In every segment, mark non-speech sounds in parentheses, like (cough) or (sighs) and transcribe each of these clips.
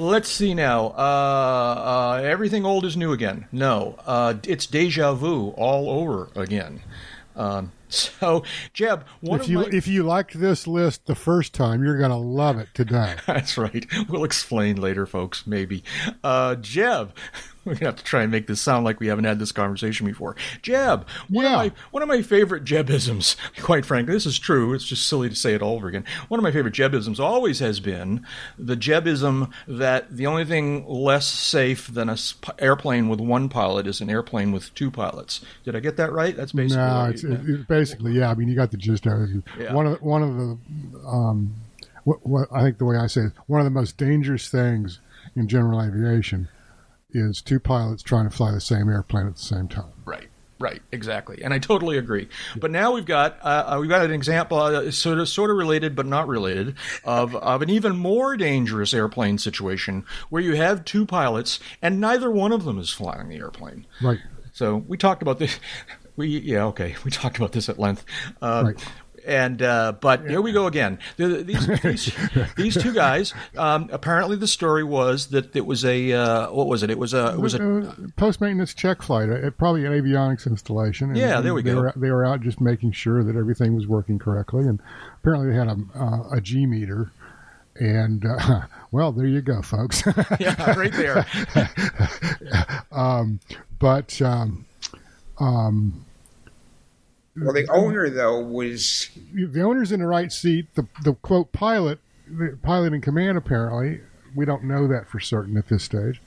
Let's see now. Uh, uh, everything old is new again. No, uh, it's deja vu all over again. Um, (laughs) so, Jeb, one if you my if you liked this list the first time, you're going to love it today. (laughs) That's right. We'll explain later, folks, maybe. Uh, Jeb, we're to have to try and make this sound like we haven't had this conversation before. Jeb, one, Yeah. of, my, one of my favorite Jebisms, (laughs) quite frankly, this is true, it's just silly to say it all over again. One of my favorite Jebisms always has been the Jebism that the only thing less safe than an airplane with one pilot is an airplane with two pilots. Did I get that right? That's basically No, it's, it, it basically yeah. I mean, you got the gist of it. Yeah. One of the, one of the um, what, what I think the way I say it, one of the most dangerous things in general aviation is two pilots trying to fly the same airplane at the same time. Right. Right, exactly, and I totally agree. But now we've got uh, uh, we've got an example, uh, sort of sort of related but not related, of of an even more dangerous airplane situation where you have two pilots and neither one of them is flying the airplane. Right. So we talked about this. (laughs) We yeah okay. We talked about this at length. Um, Right. And uh, but here we go again. These (laughs) these, these two guys. Um, apparently, the story was that it was a uh, what was it? It was a it was a Uh, post maintenance check flight, uh, probably an avionics installation. and- Yeah, there we they go. Were, they were out just making sure that everything was working correctly, and apparently they had a uh, a G meter. And uh, (laughs) well, there you go, folks. (laughs) yeah right there. but um, Well, the mm-hmm. owner though was the owner's in the right seat. The the quote pilot, the pilot in command apparently, we don't know that for certain at this stage,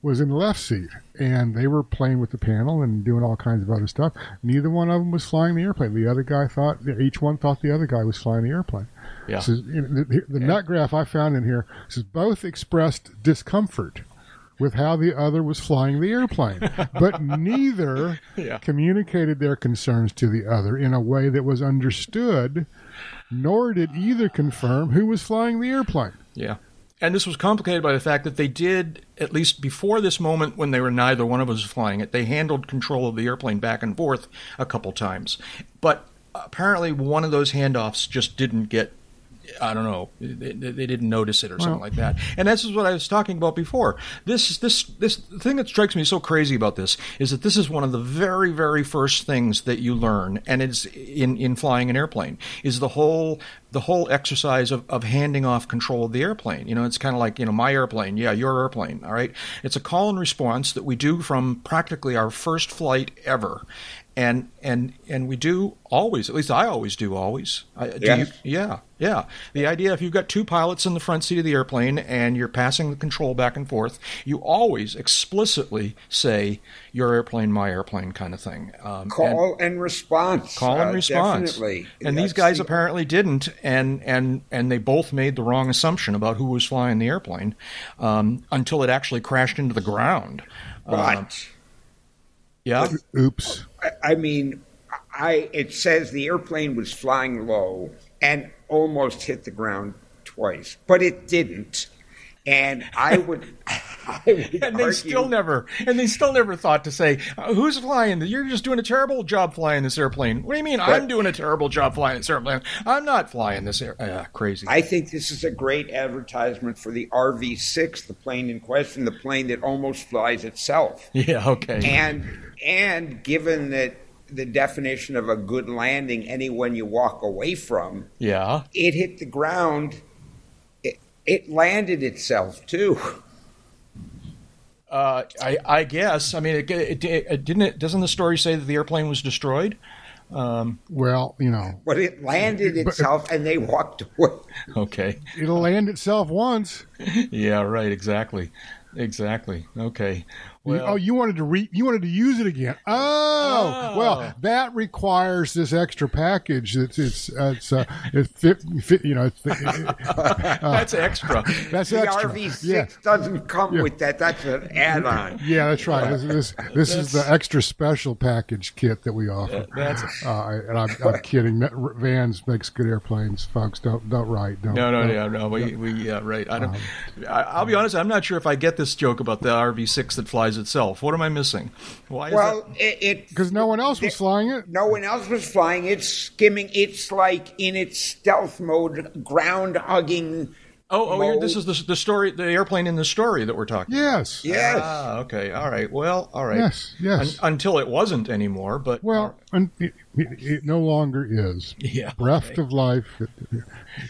was in the left seat, and they were playing with the panel and doing all kinds of other stuff. Neither one of them was flying the airplane. The other guy thought each one thought the other guy was flying the airplane. Yeah. Says- the, the, the nut graph I found in here says both expressed discomfort with how the other was flying the airplane, but (laughs) neither Yeah. communicated their concerns to the other in a way that was understood, nor did either confirm who was flying the airplane. Yeah. And this was complicated by the fact that they did, at least before this moment when they were neither one of us flying it, they handled control of the airplane back and forth a couple times. But apparently one of those handoffs just didn't get, I don't know, they, they didn't notice it or something Well- like that. And this is what I was talking about before. This, this, this thing that strikes me so crazy about this is that this is one of the very, very first things that you learn, and it's in, in flying an airplane, is the whole the whole exercise of, of handing off control of the airplane. You know, it's kind of like, you know, my airplane, yeah, your airplane, all right? It's a call and response that we do from practically our first flight ever. And and and we do always, at least I always do always. I, do Yes. you, yeah, yeah. The idea if you've got two pilots in the front seat of the airplane and you're passing the control back and forth, you always explicitly say your airplane, my airplane kind of thing. Um, call and, response. call and uh, response. Definitely. And these guys the- apparently didn't, and and and they both made the wrong assumption about who was flying the airplane um, until it actually crashed into the ground. Uh, yeah, Oops. I- mean, I it says the airplane was flying low and almost hit the ground twice, but it didn't. And I would, (laughs) I would and they argue- still never, and they still never thought to say, uh, "Who's flying? You're just doing a terrible job flying this airplane." What do you mean? I'm doing a terrible job flying this airplane. I'm not flying this air. Uh, crazy. I think this is a great advertisement for the RV6, the plane in question, the plane that almost flies itself. (laughs) yeah. Okay. And and given that the definition of a good landing, anyone you walk away from, yeah. it hit the ground. It, it landed itself too. Uh, I, I guess. I mean, it, it, it didn't. It, doesn't the story say that the airplane was destroyed? Um, Well, you know, But it landed itself, and they walked away. okay. it'll land itself once. (laughs) Yeah. Right. Exactly. Exactly. Okay. Well. oh, you wanted to re- you wanted to use it again. Oh, Oh. well, that requires this extra package. It's it's uh, it's uh, it's fit, fit, you know it's, (laughs) that's extra. that's The extra. RV6 Yeah, doesn't come Yeah. with that. That's an add-on. yeah, that's right. This this, this is the extra special package kit that we offer. That's Uh, and I'm, I'm kidding. Van's makes good airplanes, folks. Don't don't write. Don't, no, no, don't. no, no. We, we, yeah, right. I don't. I, I'll be honest. I'm not sure if I get this joke about the RV6 that flies itself. What am I missing? Why is Well, that? it, it because no one else was flying it. no one else was flying. It's skimming. It's like in its stealth mode, ground hugging Oh, oh, you're- this is the, the story, the airplane in the story that we're talking. Yes. Yes. Ah, okay. All right. Well, all right. Yes. Yes. Un- until it wasn't anymore, but well, and it, it, it no longer is. Yeah, Breath okay. of life. it- it-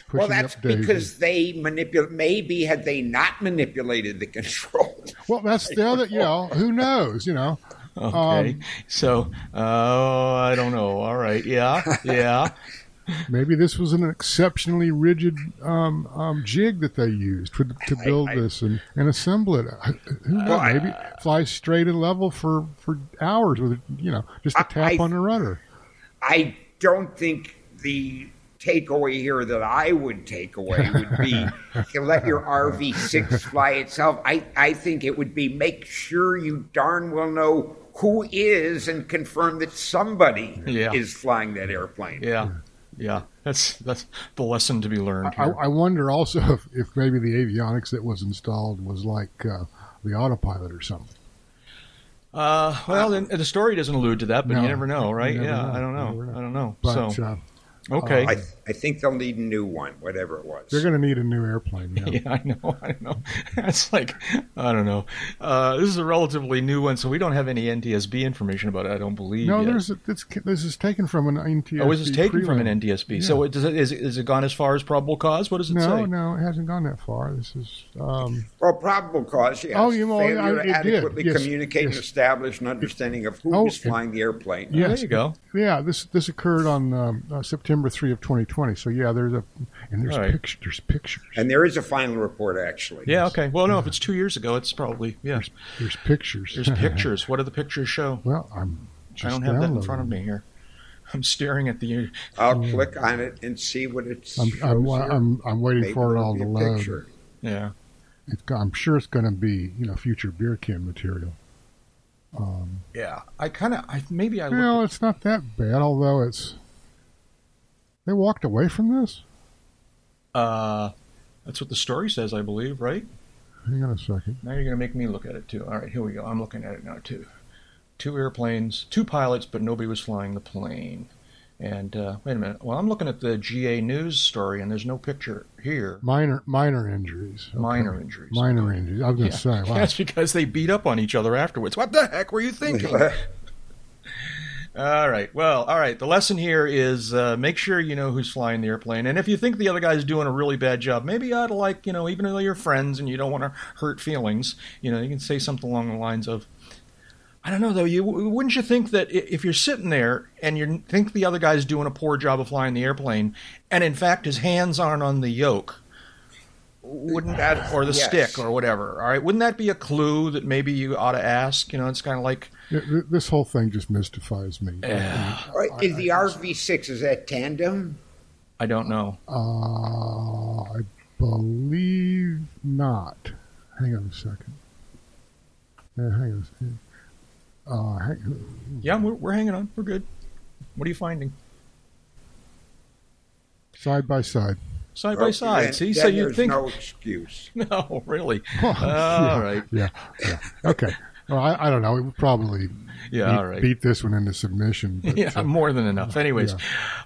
pushing well, that's because they manipulate. Maybe had they not manipulated the (laughs) control. Well, that's the other. You know, who knows? You know. okay. um, so, oh, I don't know. All right. Yeah. Yeah. Maybe this was an exceptionally rigid um, um, jig that they used for, to build I- this and, and assemble it. Uh, Who knows? Well, I- Maybe fly straight and level for, for hours with you know just a I- tap I- on the rudder. I don't think the takeaway here that I would take away would be (laughs) to let your RV6 fly itself. I, I think it would be make sure you darn well know who is and confirm that somebody Yeah. is flying that airplane. Yeah. Yeah. That's that's the lesson to be learned I, here. I wonder also if, if maybe the avionics that was installed was like uh, the autopilot or something. Uh, well, then, the story doesn't allude to that, but No, you never know, right? never yeah, know. I don't know. know. I don't know. But so, uh, okay. I, I think they'll need a new one, whatever it was. they're going to need a new airplane. Yeah. (laughs) yeah, I know. I know. (laughs) It's like I don't know. Uh, this is a relatively new one, so we don't have any NTSB information about it. I don't believe. No, yet. there's a, it's, this is taken from an NTSB. Oh, is this taken from an NTSB? So it, does it, is, it, is it gone as far as probable cause? What does it No, say? no, no, it hasn't gone that far. This is um, Well, probable cause, yes. Oh, you- well, Failure I- to it did. adequately Yes, communicate and yes. establish an understanding of who Oh, was it- flying the airplane. Oh, there you go. yeah. This this occurred on um, uh, September three of 2020. So yeah, there's a and there's All right. pictures. There's pictures. And there is a final report, actually. Yeah. Okay. Well, no, if it's two years ago, it's probably yeah. There's pictures. There's (laughs) pictures. What do the pictures show? well, I'm. Just I don't have that in front of me here. I'm staring at the. I'll click on it and see what it's. I'm I'm, I'm, I'm waiting Maybe for it all be to load. picture. Yeah. It's, I'm sure it's going to be you know future beer can material. Um, Yeah. I kind of. I maybe I well, looked. it's not that bad, although it's. They walked away from this. Uh, that's what the story says, I believe. Right. Hang on a second. Now you're going to make me look at it too. All right, here we go. I'm looking at it now too. Two airplanes, two pilots, but nobody was flying the plane. And uh, wait a minute. Well, I'm looking at the GA news story, and there's no picture here. Minor minor injuries. Okay. Minor injuries. Minor injuries. I was going to Yeah. say. Wow. (laughs) That's because they beat up on each other afterwards. What the heck were you thinking? (laughs) all right. Well, all right. The lesson here is uh, make sure you know who's flying the airplane, and if you think the other guy's doing a really bad job, maybe you ought to like you know even though you're friends and you don't want to hurt feelings, you know you can say something along the lines of. I don't know though. You wouldn't you think that if you're sitting there and you think the other guy's doing a poor job of flying the airplane, and in fact his hands aren't on the yoke, wouldn't That's- (sighs) or the yes. stick or whatever? All right, wouldn't that be a clue that maybe you ought to ask? You know, it's kind of like Th- th- This whole thing just mystifies me. Yeah. All right, Is the RV6 is that tandem? I don't know. Uh, I believe not. Hang on a second. Yeah, hang on. a second. Uh, hang, Yeah, we're, we're hanging on. We're good. What are you finding? side by side. Side by side. then- See, then so you there's think? no excuse. (laughs) No, really. Oh, All yeah, right. Yeah. Yeah. Okay. Well, I, I don't know. It would probably (laughs) Yeah, beat, all right. beat this one into submission. But, (laughs) Yeah, uh, more than enough. Anyways, Yeah.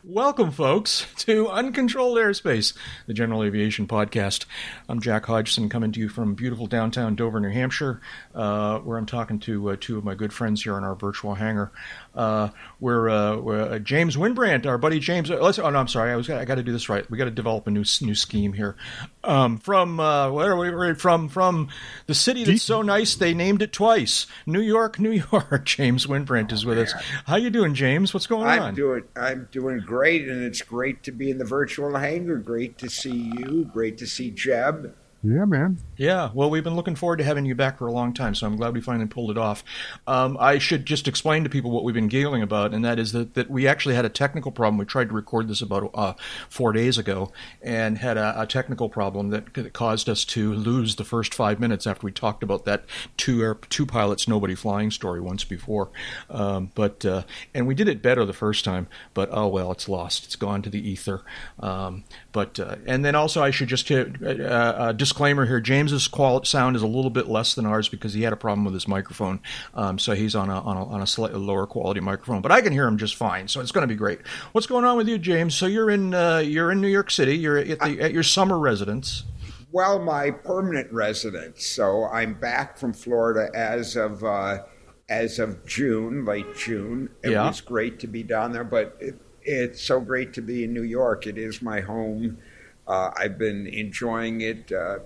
welcome, folks, to Uncontrolled Airspace, the General Aviation Podcast. I'm Jack Hodgson, coming to you from beautiful downtown Dover, New Hampshire, uh, where I'm talking to uh, two of my good friends here in our virtual hangar. Uh, we're, uh, we're uh, James Wynbrandt, our buddy James. Uh, let's. Oh no, I'm sorry. I was. I got to do this right. We got to develop a new new scheme here. Um, from uh, where are we? From from the city that's so nice they named it twice. New York, New York. (laughs) James Wynbrandt is with us. How you doing, James? What's going I'm on? doing I'm doing great, and it's great to be in the virtual hangar. Great to see you. Great to see Jeb. Yeah, man. Yeah, well, we've been looking forward to having you back for a long time, so I'm glad we finally pulled it off. Um, I should just explain to people what we've been giggling about, and that is that, that we actually had a technical problem. We tried to record this about uh, four days ago and had a, a technical problem that, that caused us to lose the first five minutes after we talked about that two air, two pilots, nobody flying story once before. Um, but uh, and we did it better the first time, but oh well, it's lost. It's gone to the ether. Um, but uh, and then also I should just hit, uh, uh, disclaimer here: James's quality sound is a little bit less than ours because he had a problem with his microphone, um, so he's on a on a, on a slightly lower quality microphone. But I can hear him just fine, so it's going to be great. What's going on with you, James? So you're in uh, you're in New York City. You're at the at your summer residence. well, my permanent residence. So I'm back from Florida as of uh, as of June, late June. It Yeah. was great to be down there, but it, it's so great to be in New York. It is my home. Uh, I've been enjoying it, uh,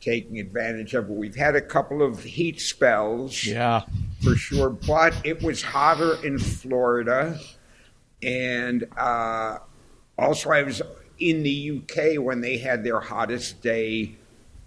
taking advantage of it. We've had a couple of heat spells Yeah. for sure, but it was hotter in Florida, and uh, also I was in the UK when they had their hottest day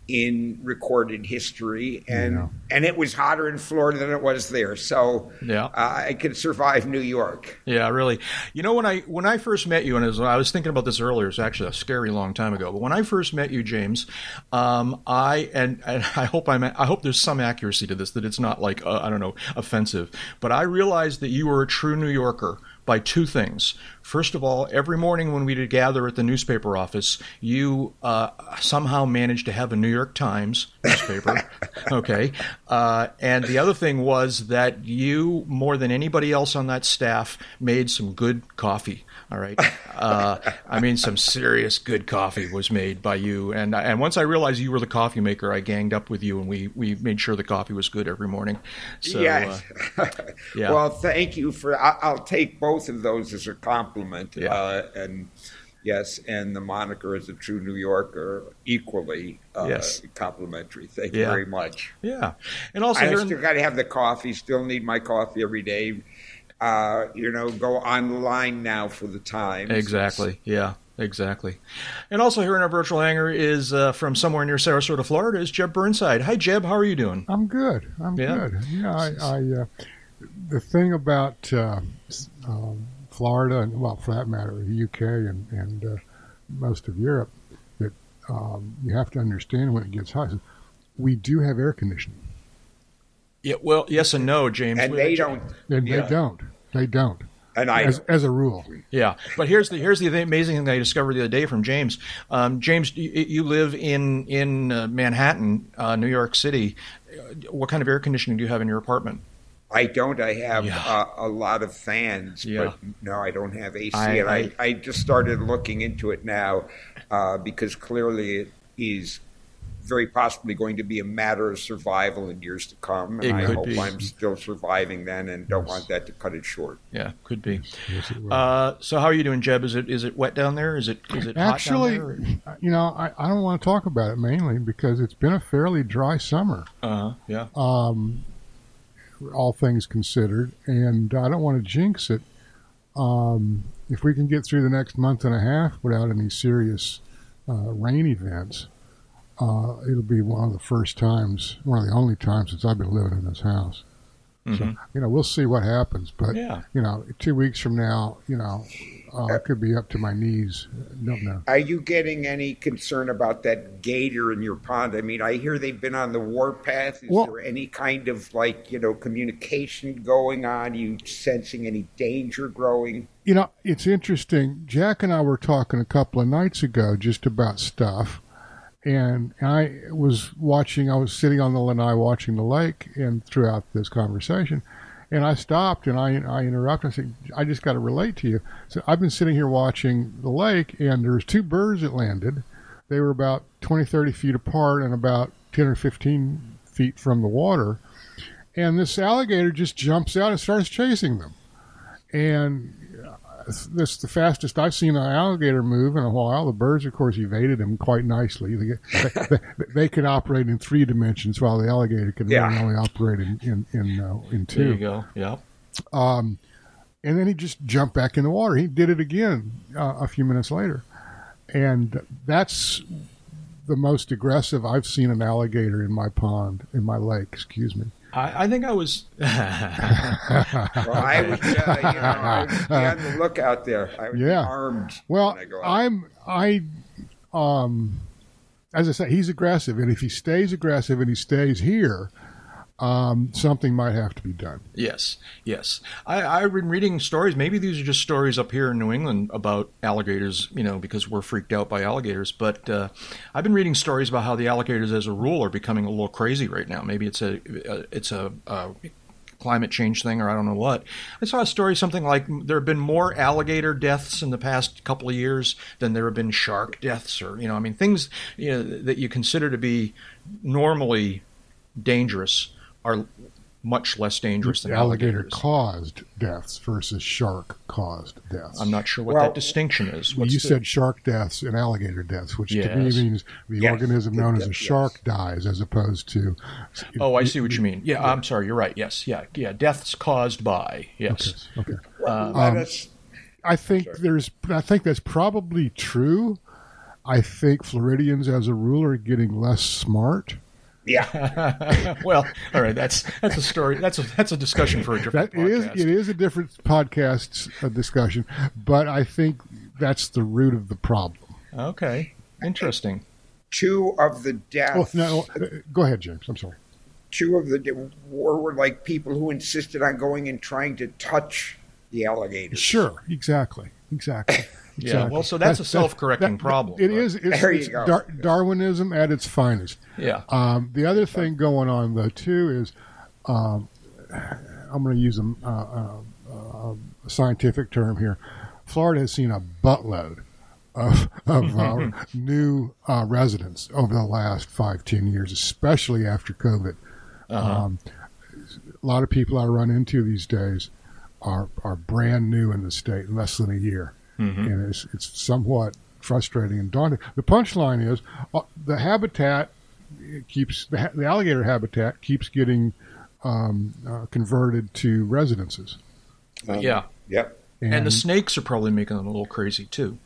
in recorded history, and Yeah. and it was hotter in Florida than it was there. So Yeah. uh, I could survive New York. Yeah, really. You know, when I when I first met you, and as I was thinking about this earlier, it's actually a scary long time ago. But when I first met you, James, um, I and, and (laughs) I hope I'm I hope there's some accuracy to this that it's not like uh, I don't know offensive, but I realized that you were a true New Yorker by two things. First of all, every morning when we'd gather at the newspaper office, you uh, somehow managed to have a New York Times newspaper. (laughs) okay. Uh, and the other thing was that you, more than anybody else on that staff, made some good coffee. All right. Uh, I mean, some serious good coffee was made by you. And and once I realized you were the coffee maker, I ganged up with you and we, we made sure the coffee was good every morning. So, yes. uh, (laughs) yeah. Well, thank you for. I, I'll take both of those as a compliment. Yeah. Uh, and yes, and the moniker as a true New Yorker equally uh, Yes. complimentary. Thank Yeah. you very much. yeah. And also, I still got to have the coffee. Still need my coffee every day. Uh, you know, go online now for the Times. Exactly. Yeah. Exactly. And also here in our virtual hangar is uh, from somewhere near Sarasota, Florida, is Jeb Burnside. Hi, Jeb. How are you doing? I'm good. I'm Yeah. good. Yeah, I, I uh, the thing about uh, um, Florida and well, for that matter, the UK and and uh, most of Europe, that um, you have to understand when it gets hot. is We do have air conditioning, Yeah. Well, yes and no, James. And they don't. and Yeah. they don't. They don't, And I. as as a rule. Yeah, but here's the here's the amazing thing I discovered the other day from James. Um, James, you, you live in in uh, Manhattan, uh, New York City. Uh, What kind of air conditioning do you have in your apartment? I don't. I have Yeah. uh, a lot of fans, Yeah. but no, I don't have AC. I- and I, I- I just started looking into it now uh, because clearly it is very possibly going to be a matter of survival in years to come. And It I hope be. I'm still surviving then and don't want that to cut it short. Yeah, could be. Yes, it. Uh, so how are you doing, Jeb? Is it is it wet down there? Is it is it Actually, hot down you know, I, I don't want to talk about it mainly because it's been a fairly dry summer. Uh huh. Yeah. um, all things considered, and I don't want to jinx it. Um, if we can get through the next month and a half without any serious uh, rain events, uh, it'll be one of the first times, one of the only times since I've been living in this house. So, Mhm. you know, we'll see what happens. But, Yeah. you know, two weeks from now, you know, uh, it could be up to my knees. Don't know. Are you getting any concern about that gator in your pond? I mean, I hear they've been on the warpath. Is Well- there any kind of like, you know, communication going on? you sensing any danger growing? You know, it's interesting. Jack and I were talking a couple of nights ago just about stuff, and I was watching. I was sitting on the lanai watching the lake, and throughout this conversation, and I stopped and I I interrupted. I said, "I just got to relate to you." So I've been sitting here watching the lake, and there's two birds that landed. They were about 20, 30 feet apart, and about 10 or 15 feet from the water. And this alligator just jumps out and starts chasing them. And this is the fastest I've seen an alligator move in a while. The birds, of course, evaded him quite nicely. They, (laughs) they, they can operate in three dimensions, while the alligator can Yeah. really only operate in in in, uh, in There you two. go. Yeah. Um, and then he just jumped back in the water. He did it again uh, a few minutes later, and that's the most aggressive I've seen an alligator in my pond, in my lake. Excuse me. I, I think I was. (laughs) Well, I would, uh, you know, I would be on the lookout there. I would Yeah. be armed Well, when I go out. I'm I um as I say, he's aggressive, and if he stays aggressive and he stays here, um, something might have to be done. Yes, yes. I, I've been reading stories. Maybe these are just stories up here in New England about alligators, you know, because we're freaked out by alligators. But uh, I've been reading stories about how the alligators, as a rule, are becoming a little crazy right now. Maybe it's a, uh, it's a, uh climate change thing or I don't know what. I saw a story something like there have been more alligator deaths in the past couple of years than there have been shark deaths, or you know, I mean, things you know, that you consider to be normally dangerous are much less dangerous than alligator alligators. caused deaths versus shark caused deaths. I'm not sure what Well, that distinction is. Well, What's you the- said shark deaths and alligator deaths, which to me means the Yes. organism known as a Yes. shark dies, as opposed to. Oh, I see what you mean. Yeah, I'm sorry. You're right. Yes, yeah, yeah. Deaths caused by. Yes. Okay. Let Um, us. I think there's. I think that's probably true. I think Floridians, as a rule, are getting less smart. Yeah. (laughs) well, all right. That's that's a story. That's a that's a discussion for a different. That it is. podcast. It is a different podcast uh, discussion, but I think that's the root of the problem. Okay. Interesting. Two of the Oh deaths. no! uh, Go ahead, James. I'm sorry. Two of the de- were, were like people who insisted on going and trying to touch the alligators. Sure. Exactly. Exactly. (laughs) Yeah. Well, so that's a self-correcting that- problem. It but- is. It's, There you it's go. Dar- Darwinism at its finest. Yeah. Um, the other thing going on though too is, um, I'm going to use a, uh, uh, uh, a scientific term here. Florida has seen a buttload of, of uh, (laughs) new uh, residents over the last five, ten years, especially after COVID. Uh-huh. Um, a lot of people I run into these days are are brand new in the state in less than a year, Mhm. and it's it's somewhat frustrating and daunting. The punchline is uh, the habitat keeps the, ha- the alligator habitat keeps getting um, uh, converted to residences, Um, yeah. Yep. and, And the snakes are probably making them a little crazy too.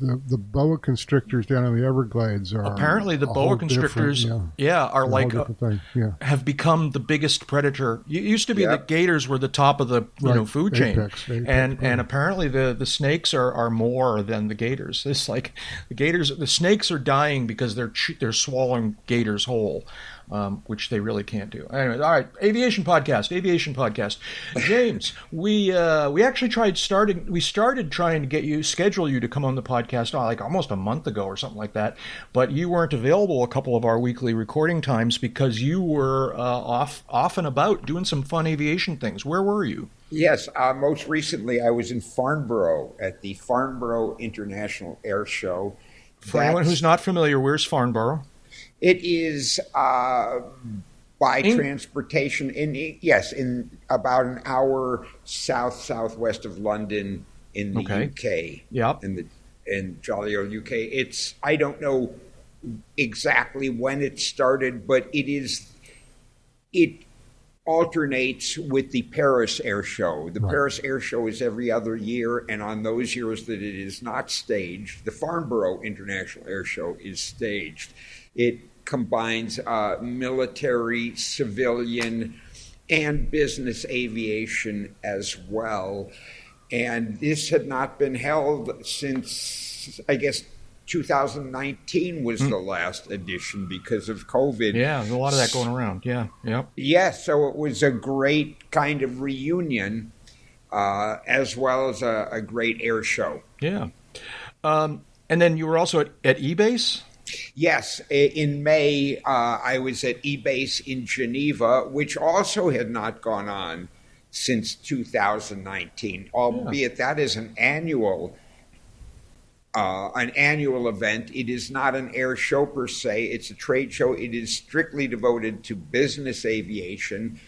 The, the boa constrictors down in the Everglades are Apparently, the a boa constrictors, yeah, yeah, are a like uh, different thing. Yeah. have become the biggest predator. It used to be Yeah. that gators were the top of the you Right. know food chain, Apex, and and apparently the the snakes are, are more than the gators. (laughs) It's like the gators, the snakes are dying because they're they're swallowing gators whole, um, which they really can't do. Anyway, all right, aviation podcast, aviation podcast. (laughs) James, we uh, we actually tried starting. We started trying to get you schedule you to come on the podcast uh, like almost a month ago or something like that, but you weren't available a couple of our weekly recording times because you were uh, off off and about doing some fun aviation things. Where were you? Yes. Uh, most recently, I was in Farnborough at the Farnborough International Air Show. For anyone who's not familiar, where's Farnborough? It is uh, by In- transportation in yes, in about an hour south southwest of London in the Okay. UK. Yep. In the in jolly old UK. It's I don't know exactly when it started, but it is it alternates with the Paris Air Show. The Right. Paris Air Show is every other year, and on those years that it is not staged, the Farnborough International Air Show is staged. It combines uh, military, civilian, and business aviation as well. And this had not been held since, I guess, 2019 was the last edition because of COVID. Yeah, there's a lot of that going around. Yeah, yep. Yes, so it was a great kind of reunion, uh, as well as a, a great air show. Yeah. Um, and then you were also at, at EBACE? Yes, in May, uh, I was at EBACE in Geneva, which also had not gone on since 2019, albeit that is an annual. Uh, an annual event. It is not an air show per se. It's a trade show. It is strictly devoted to business aviation.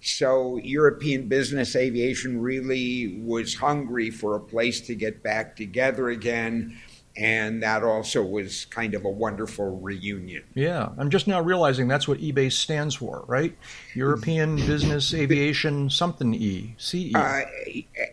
So European business aviation really was hungry for a place to get back together again. And that also was kind of a wonderful reunion. Yeah. I'm just now realizing that's what EBACE stands for, right? European Business Aviation something E. CE. Uh,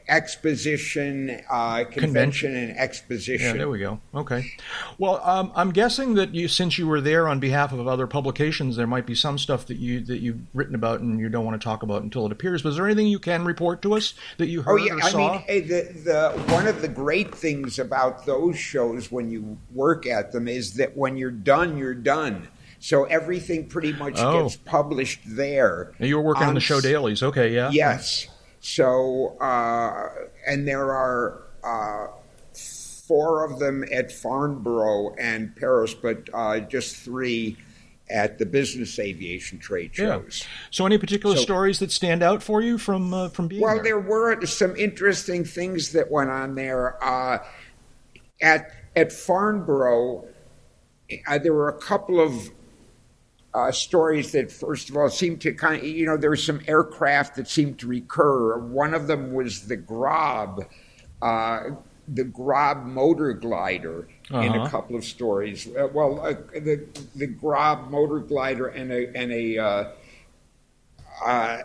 exposition, uh, convention, and exposition. Yeah, there we go. Okay. Well, um, I'm guessing that you, since you were there on behalf of other publications, there might be some stuff that you that you've written about and you don't want to talk about until it appears. But is there anything you can report to us that you heard Oh yeah, or I saw? mean eh, the the one of the great things about those shows when you work at them is that when you're done, you're done. So everything pretty much Oh. gets published there. you were working on the show dailies. Okay, yeah. Yes. So uh, and there are uh, four of them at Farnborough and Paris, but uh, just three at the business aviation trade Yeah. shows. So, any particular So- stories that stand out for you from uh, from being Well, there? there were some interesting things that went on there. Uh, at at Farnborough, uh, there were a couple of uh, stories that, first of all, seemed to kind of, you know, there were some aircraft that seemed to recur. One of them was the Grob, uh, the Grob motor glider. In Uh-huh. a couple of stories, uh, well, uh, the the Grob motor glider and a and a uh, uh,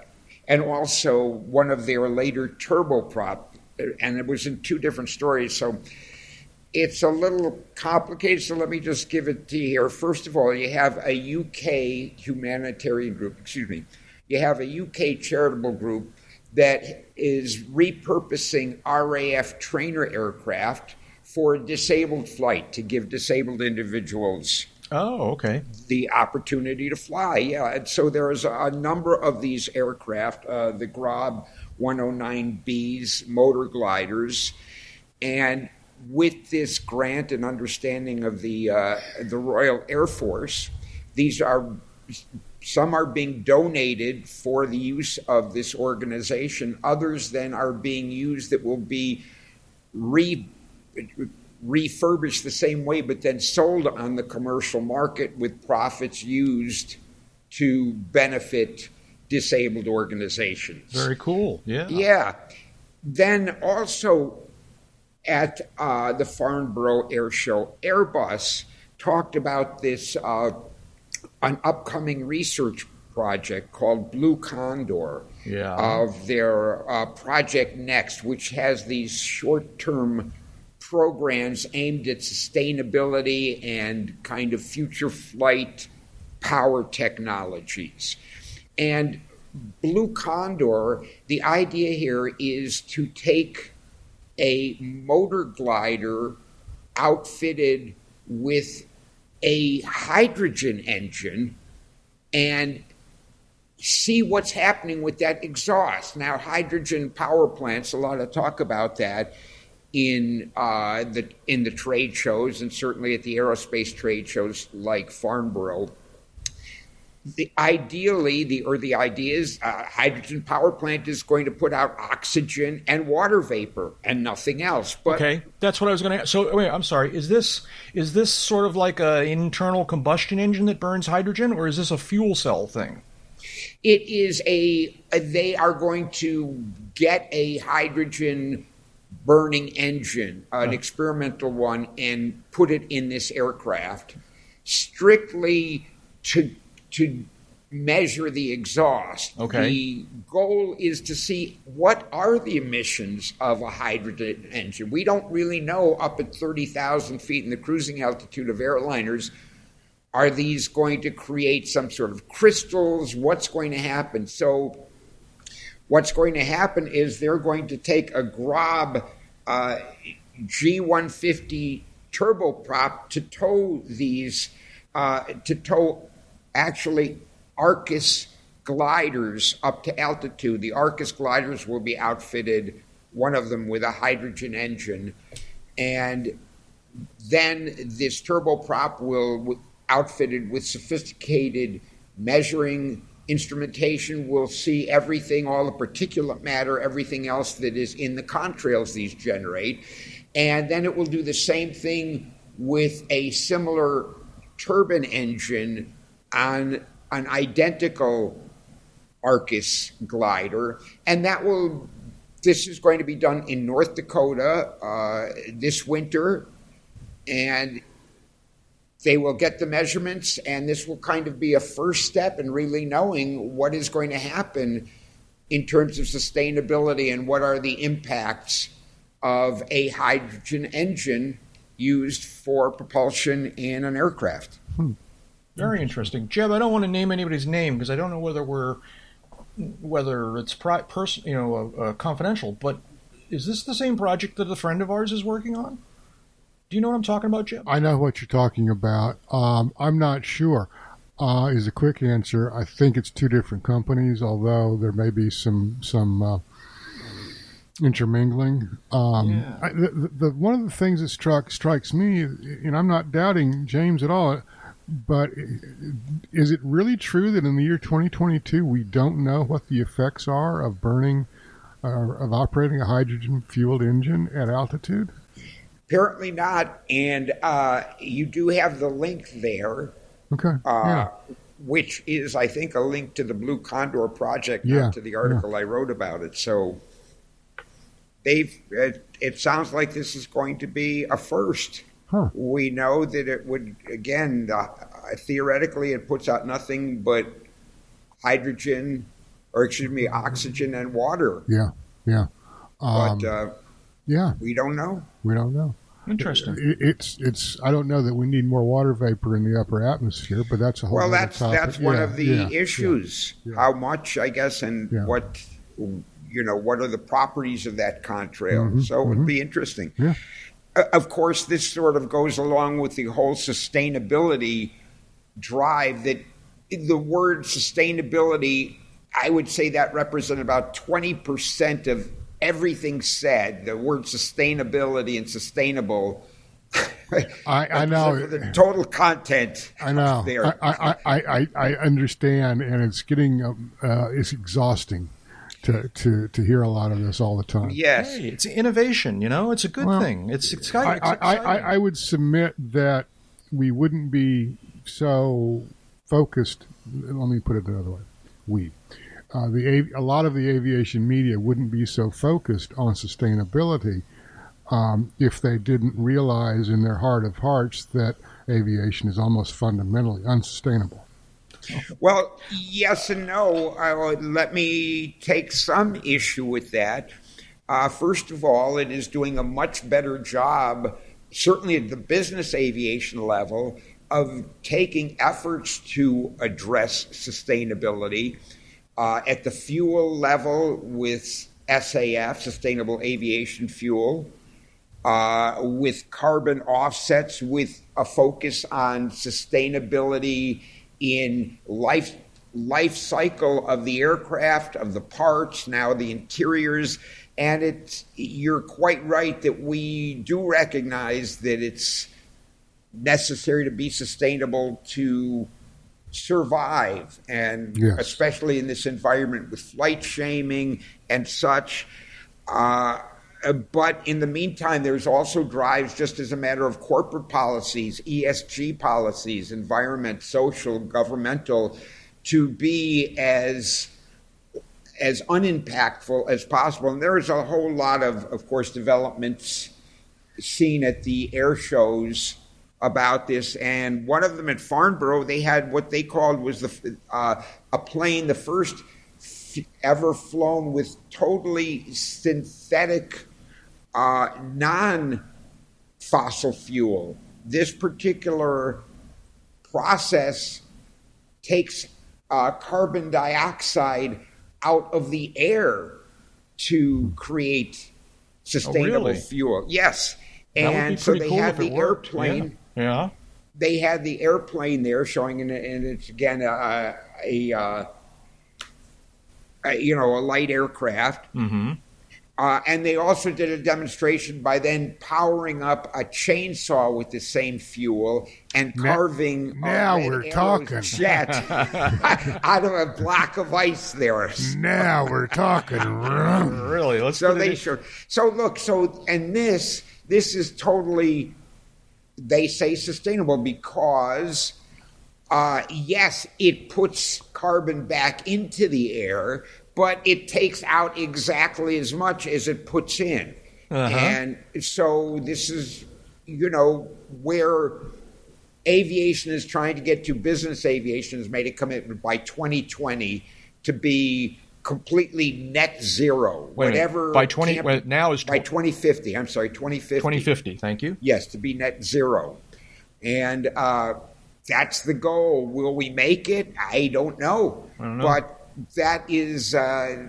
and also one of their later turboprop, and it was in two different stories. So it's a little complicated. So let me just give it to you here. First of all, you have a UK humanitarian group. Excuse me. You have a UK charitable group that is repurposing RAF trainer aircraft for disabled flight to give disabled individuals oh, okay. the opportunity to fly. Yeah, and so there's a number of these aircraft, uh, the Grob 109Bs, motor gliders, and with this grant and understanding of the uh, the Royal Air Force, these are some are being donated for the use of this organization. Others then are being used that will be re refurbished the same way, but then sold on the commercial market with profits used to benefit disabled organizations. Very cool. Yeah. Yeah. Then also at uh, the Farnborough Air Show, Airbus talked about this uh, an upcoming research project called Blue Condor Yeah. of their uh, Project Next, which has these short term programs aimed at sustainability and kind of future flight power technologies. And Blue Condor, the idea here is to take a motor glider outfitted with a hydrogen engine and see what's happening with that exhaust. Now, hydrogen power plants, a lot of talk about that in uh, the in the trade shows and certainly at the aerospace trade shows like Farnborough. The, ideally, the or the idea is a hydrogen power plant is going to put out oxygen and water vapor and nothing else. But Okay, that's what I was going to. So wait, I'm sorry. Is this is this sort of like a internal combustion engine that burns hydrogen, or is this a fuel cell thing? It is a, they are going to get a hydrogen burning engine, an experimental one, and put it in this aircraft strictly to to measure the exhaust. Okay. The goal is to see what are the emissions of a hydrogen engine. We don't really know up at 30,000 feet in the cruising altitude of airliners are these going to create some sort of crystals? What's going to happen? So, what's going to happen is they're going to take a Grob uh, G150 turboprop to tow these, uh, to tow actually Arcus gliders up to altitude. The Arcus gliders will be outfitted, one of them with a hydrogen engine, and then this turboprop will outfitted with sophisticated measuring instrumentation. Will see everything all the particulate matter everything else that is in the contrails these generate. And then it will do the same thing with a similar turbine engine on an identical Arcus glider, and that will. This is going to be done in North Dakota uh, this winter, and they will get the measurements, and this will kind of be a first step in really knowing what is going to happen in terms of sustainability and what are the impacts of a hydrogen engine used for propulsion in an aircraft. Very interesting, Jeb. I don't want to name anybody's name because I don't know whether we're whether it's pri- pers- you know uh, uh, confidential. But is this the same project that a friend of ours is working on? Do you know what I'm talking about, Jeb? I know what you're talking about. Um, I'm not sure. Uh, is a quick answer. I think it's two different companies, although there may be some some uh, intermingling. Um, Yeah. I, the, the, the one of the things that struck strikes me, and I'm not doubting James at all. But is it really true that in the year 2022 we don't know what the effects are of burning, uh, of operating a hydrogen fueled engine at altitude? Apparently not. And uh, you do have the link there. Okay. Uh, yeah. Which is, I think, a link to the Blue Condor project, yeah. not to the article yeah. I wrote about it. So they've. It, it sounds like this is going to be a first. Huh. We know that it would again uh, theoretically it puts out nothing but hydrogen, or excuse me, oxygen and water. Yeah, yeah. Um, but uh, yeah, we don't know. We don't know. Interesting. It, it's it's. I don't know that we need more water vapor in the upper atmosphere, but that's a whole. Well, that's topic. that's one yeah, of the yeah, issues. Yeah, How much, I guess, and what you know, what are the properties of that contrail? Mm-hmm, so it mm-hmm. would be interesting. Yeah. Uh, of course, this sort of goes along with the whole sustainability drive. That the word sustainability, I would say that represents about twenty percent of everything said. The word sustainability and sustainable. (laughs) I, I know the total content. I know. There, I, I, I, I understand, and it's getting um, uh, it's exhausting to, to, to hear a lot of this all the time. Yes, hey, it's innovation. You know, it's a good well, thing. It's, it's, I, it's I, I, I, would submit that we wouldn't be so focused. Let me put it another way: we, uh, the a lot of the aviation media wouldn't be so focused on sustainability um, if they didn't realize in their heart of hearts that aviation is almost fundamentally unsustainable. Well, yes and no. Uh, let me take some issue with that. Uh, first of all, it is doing a much better job, certainly at the business aviation level, of taking efforts to address sustainability. Uh, at the fuel level with SAF, Sustainable Aviation Fuel, uh, with carbon offsets, with a focus on sustainability in life life cycle of the aircraft, of the parts, now the interiors. And it's you're quite right that we do recognize that it's necessary to be sustainable to survive, and yes. especially in this environment with flight shaming and such. Uh, but in the meantime, there's also drives just as a matter of corporate policies, ESG policies, environment, social, governmental, to be as as unimpactful as possible. And there's a whole lot of, of course, developments seen at the air shows about this. And one of them at Farnborough, they had what they called was the uh, a plane, the first ever flown with totally synthetic uh, non fossil fuel. This particular process takes uh, carbon dioxide out of the air to create sustainable oh, really? fuel. Yes. And so they cool had the airplane. Yeah. yeah. They had the airplane there showing, and it's again a, a, a, a you know a light aircraft. Mm-hmm. Uh, and they also did a demonstration by then powering up a chainsaw with the same fuel and carving now, now we're talking jet (laughs) out of a block of ice there. Now (laughs) we're talking. really? Let's so they sure. So look. So and this this is totally. They say sustainable because. Uh, yes, it puts carbon back into the air, but it takes out exactly as much as it puts in. Uh-huh. And so this is, you know, where aviation is trying to get to. Business aviation has made a commitment by 2020 to be completely net zero. Wait whatever by 20 well, now is tw- by 2050. I'm sorry, 2050. 2050. Thank you. Yes, to be net zero, and uh, that's the goal. Will we make it? I don't know. I don't know. But that is uh,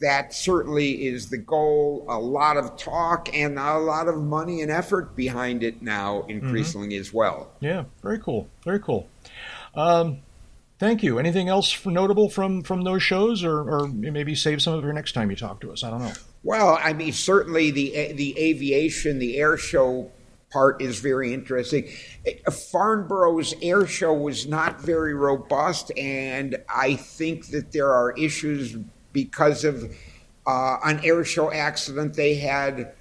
that certainly is the goal. A lot of talk and a lot of money and effort behind it now, increasingly Mm-hmm. as well. Yeah, very cool. Very cool. Um, thank you. Anything else for notable from from those shows, or, or maybe save some of it for next time you talk to us? I don't know. Well, I mean, certainly the the aviation, the air show part is very interesting. Farnborough's air show was not very robust, and I think that there are issues because of uh, an air show accident they had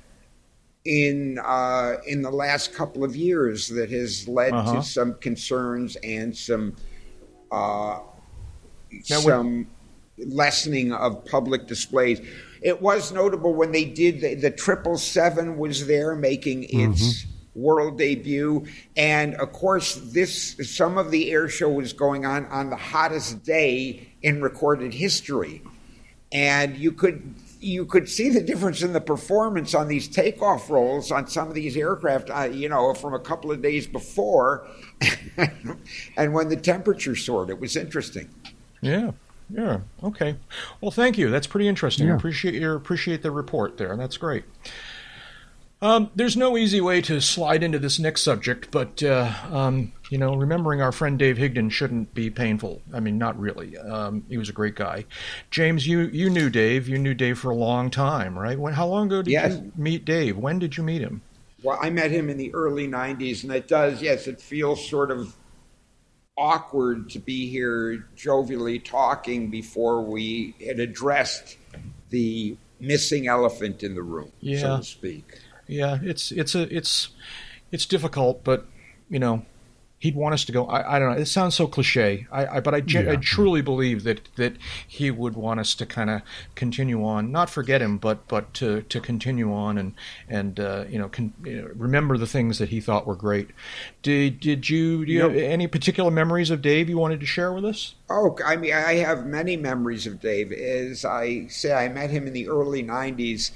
in uh, in the last couple of years that has led uh-huh. to some concerns and some uh, some lessening of public displays. It was notable when they did the triple seven was there making its. Mm-hmm world debut. And of course, this some of the air show was going on on the hottest day in recorded history, and you could you could see the difference in the performance on these takeoff rolls on some of these aircraft, uh, you know, from a couple of days before, (laughs) and when the temperature soared. It was interesting. Yeah. Yeah. Okay. Well, thank you. That's pretty interesting. Yeah. Appreciate your appreciate the report there. That's great. Um, there's no easy way to slide into this next subject, but uh, um, you know, remembering our friend Dave Higdon shouldn't be painful. I mean, not really. Um, he was a great guy. James, you you knew Dave. You knew Dave for a long time, right? When? How long ago did yes. you meet Dave? When did you meet him? Well, I met him in the early '90s, and it does. Yes, it feels sort of awkward to be here jovially talking before we had addressed the missing elephant in the room, yeah. so to speak yeah, it's it's a it's it's difficult, but you know, he'd want us to go. I, I don't know. It sounds so cliche. I, I but I, yeah. I truly believe that that he would want us to kind of continue on, not forget him, but but to to continue on and and uh, you, know, con, you, know, remember the things that he thought were great. Did did you do you have any particular memories of Dave you wanted to share with us? Oh, I mean, I have many memories of Dave. As I say, I met him in the early '90s.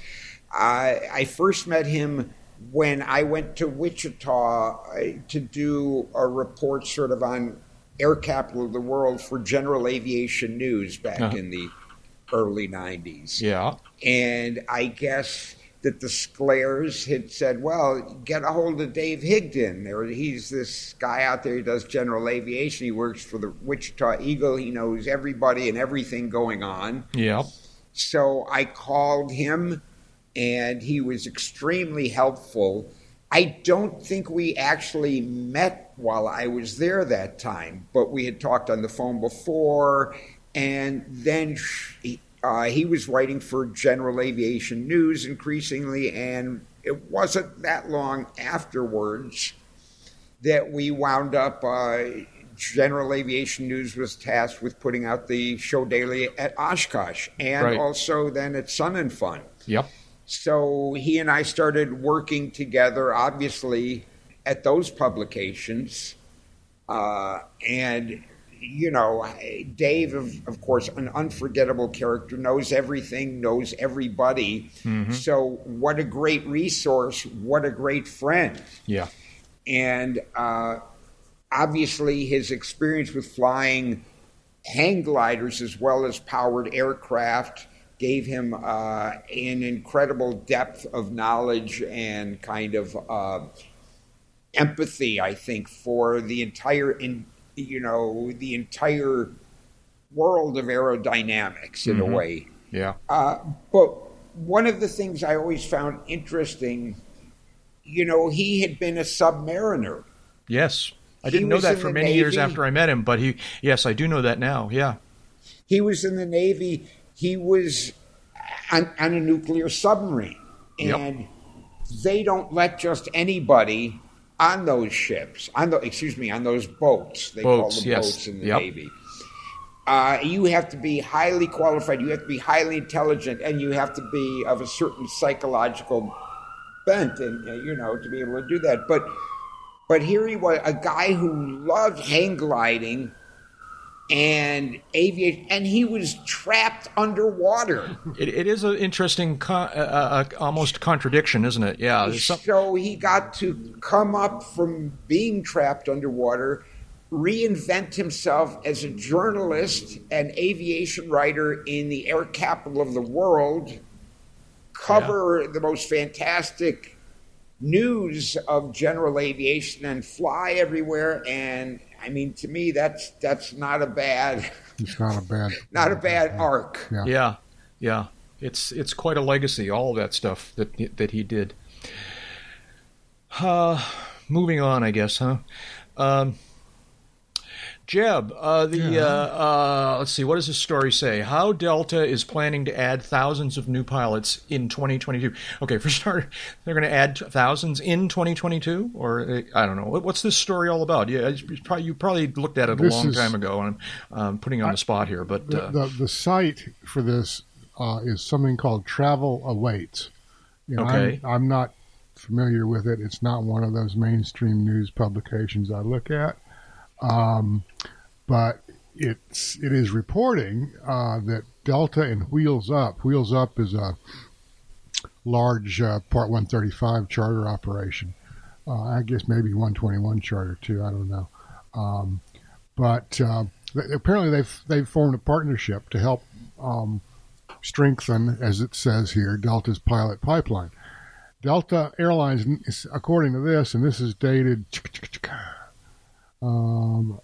I, I first met him when I went to Wichita uh, to do a report sort of on air capital of the world for General Aviation News back uh-huh. in the early 90s. Yeah. And I guess that the Sclairs had said, well, get a hold of Dave Higdon. There, he's this guy out there. who does general aviation. He works for the Wichita Eagle. He knows everybody and everything going on. Yeah. So I called him and he was extremely helpful. I don't think we actually met while I was there that time, but we had talked on the phone before, and then uh, he was writing for General Aviation News increasingly, and it wasn't that long afterwards that we wound up. Uh, General Aviation News was tasked with putting out the show daily at Oshkosh and right. also then at Sun and Fun. Yep. So he and I started working together, obviously, at those publications. Uh, and, you know, Dave, of, of, course, an unforgettable character, knows everything, knows everybody. Mm-hmm. So, what a great resource. What a great friend. Yeah. And uh, obviously, his experience with flying hang gliders as well as powered aircraft gave him uh, an incredible depth of knowledge and kind of uh, empathy, I think, for the entire, in, you know, the entire world of aerodynamics in mm-hmm. a way. Yeah. Uh, but one of the things I always found interesting, you know, he had been a submariner. Yes. I didn't know that for many Navy. years after I met him, but he, yes, I do know that now. Yeah. He was in the Navy he was on, on a nuclear submarine. And yep. they don't let just anybody on those ships, on the excuse me, on those boats. They boats, call them yes. boats in the yep. Navy. Uh, you have to be highly qualified. You have to be highly intelligent, and you have to be of a certain psychological bent, and uh, you know to be able to do that. But but here he was, a guy who loved hang gliding and aviation, and he was trapped underwater. it, it is an interesting, uh, uh, almost contradiction, isn't it? Yeah. So he got to come up from being trapped underwater, reinvent himself as a journalist and aviation writer in the air capital of the world, cover yeah. the most fantastic news of general aviation, and fly everywhere and I mean, to me, that's that's not a bad. It's not a bad. (laughs) not a bad arc. Yeah. yeah, yeah. It's it's quite a legacy. All of that stuff that that he did. Uh, moving on, I guess, huh? Um, Jeb, uh, the Yeah. uh, uh, let's see, what does this story say? How Delta is planning to add thousands of new pilots in 2022. Okay, for (laughs) start, they're going to add thousands in 2022, or uh, I don't know. What, what's this story all about? Yeah, probably, you probably looked at it a This long is- time ago, and I'm um, putting on the spot here, but The, uh, the, the site for this uh, is something called Travel Awaits. You know, Okay. I'm, I'm not familiar with it. It's not one of those mainstream news publications I look at. Um, but it's it is reporting uh, that Delta and Wheels Up. Wheels Up is a large uh, Part 135 charter operation. Uh, I guess maybe 121 charter too. I don't know. Um, but uh, apparently they've they've formed a partnership to help um, strengthen, as it says here, Delta's pilot pipeline. Delta Airlines, according to this, and this is dated um,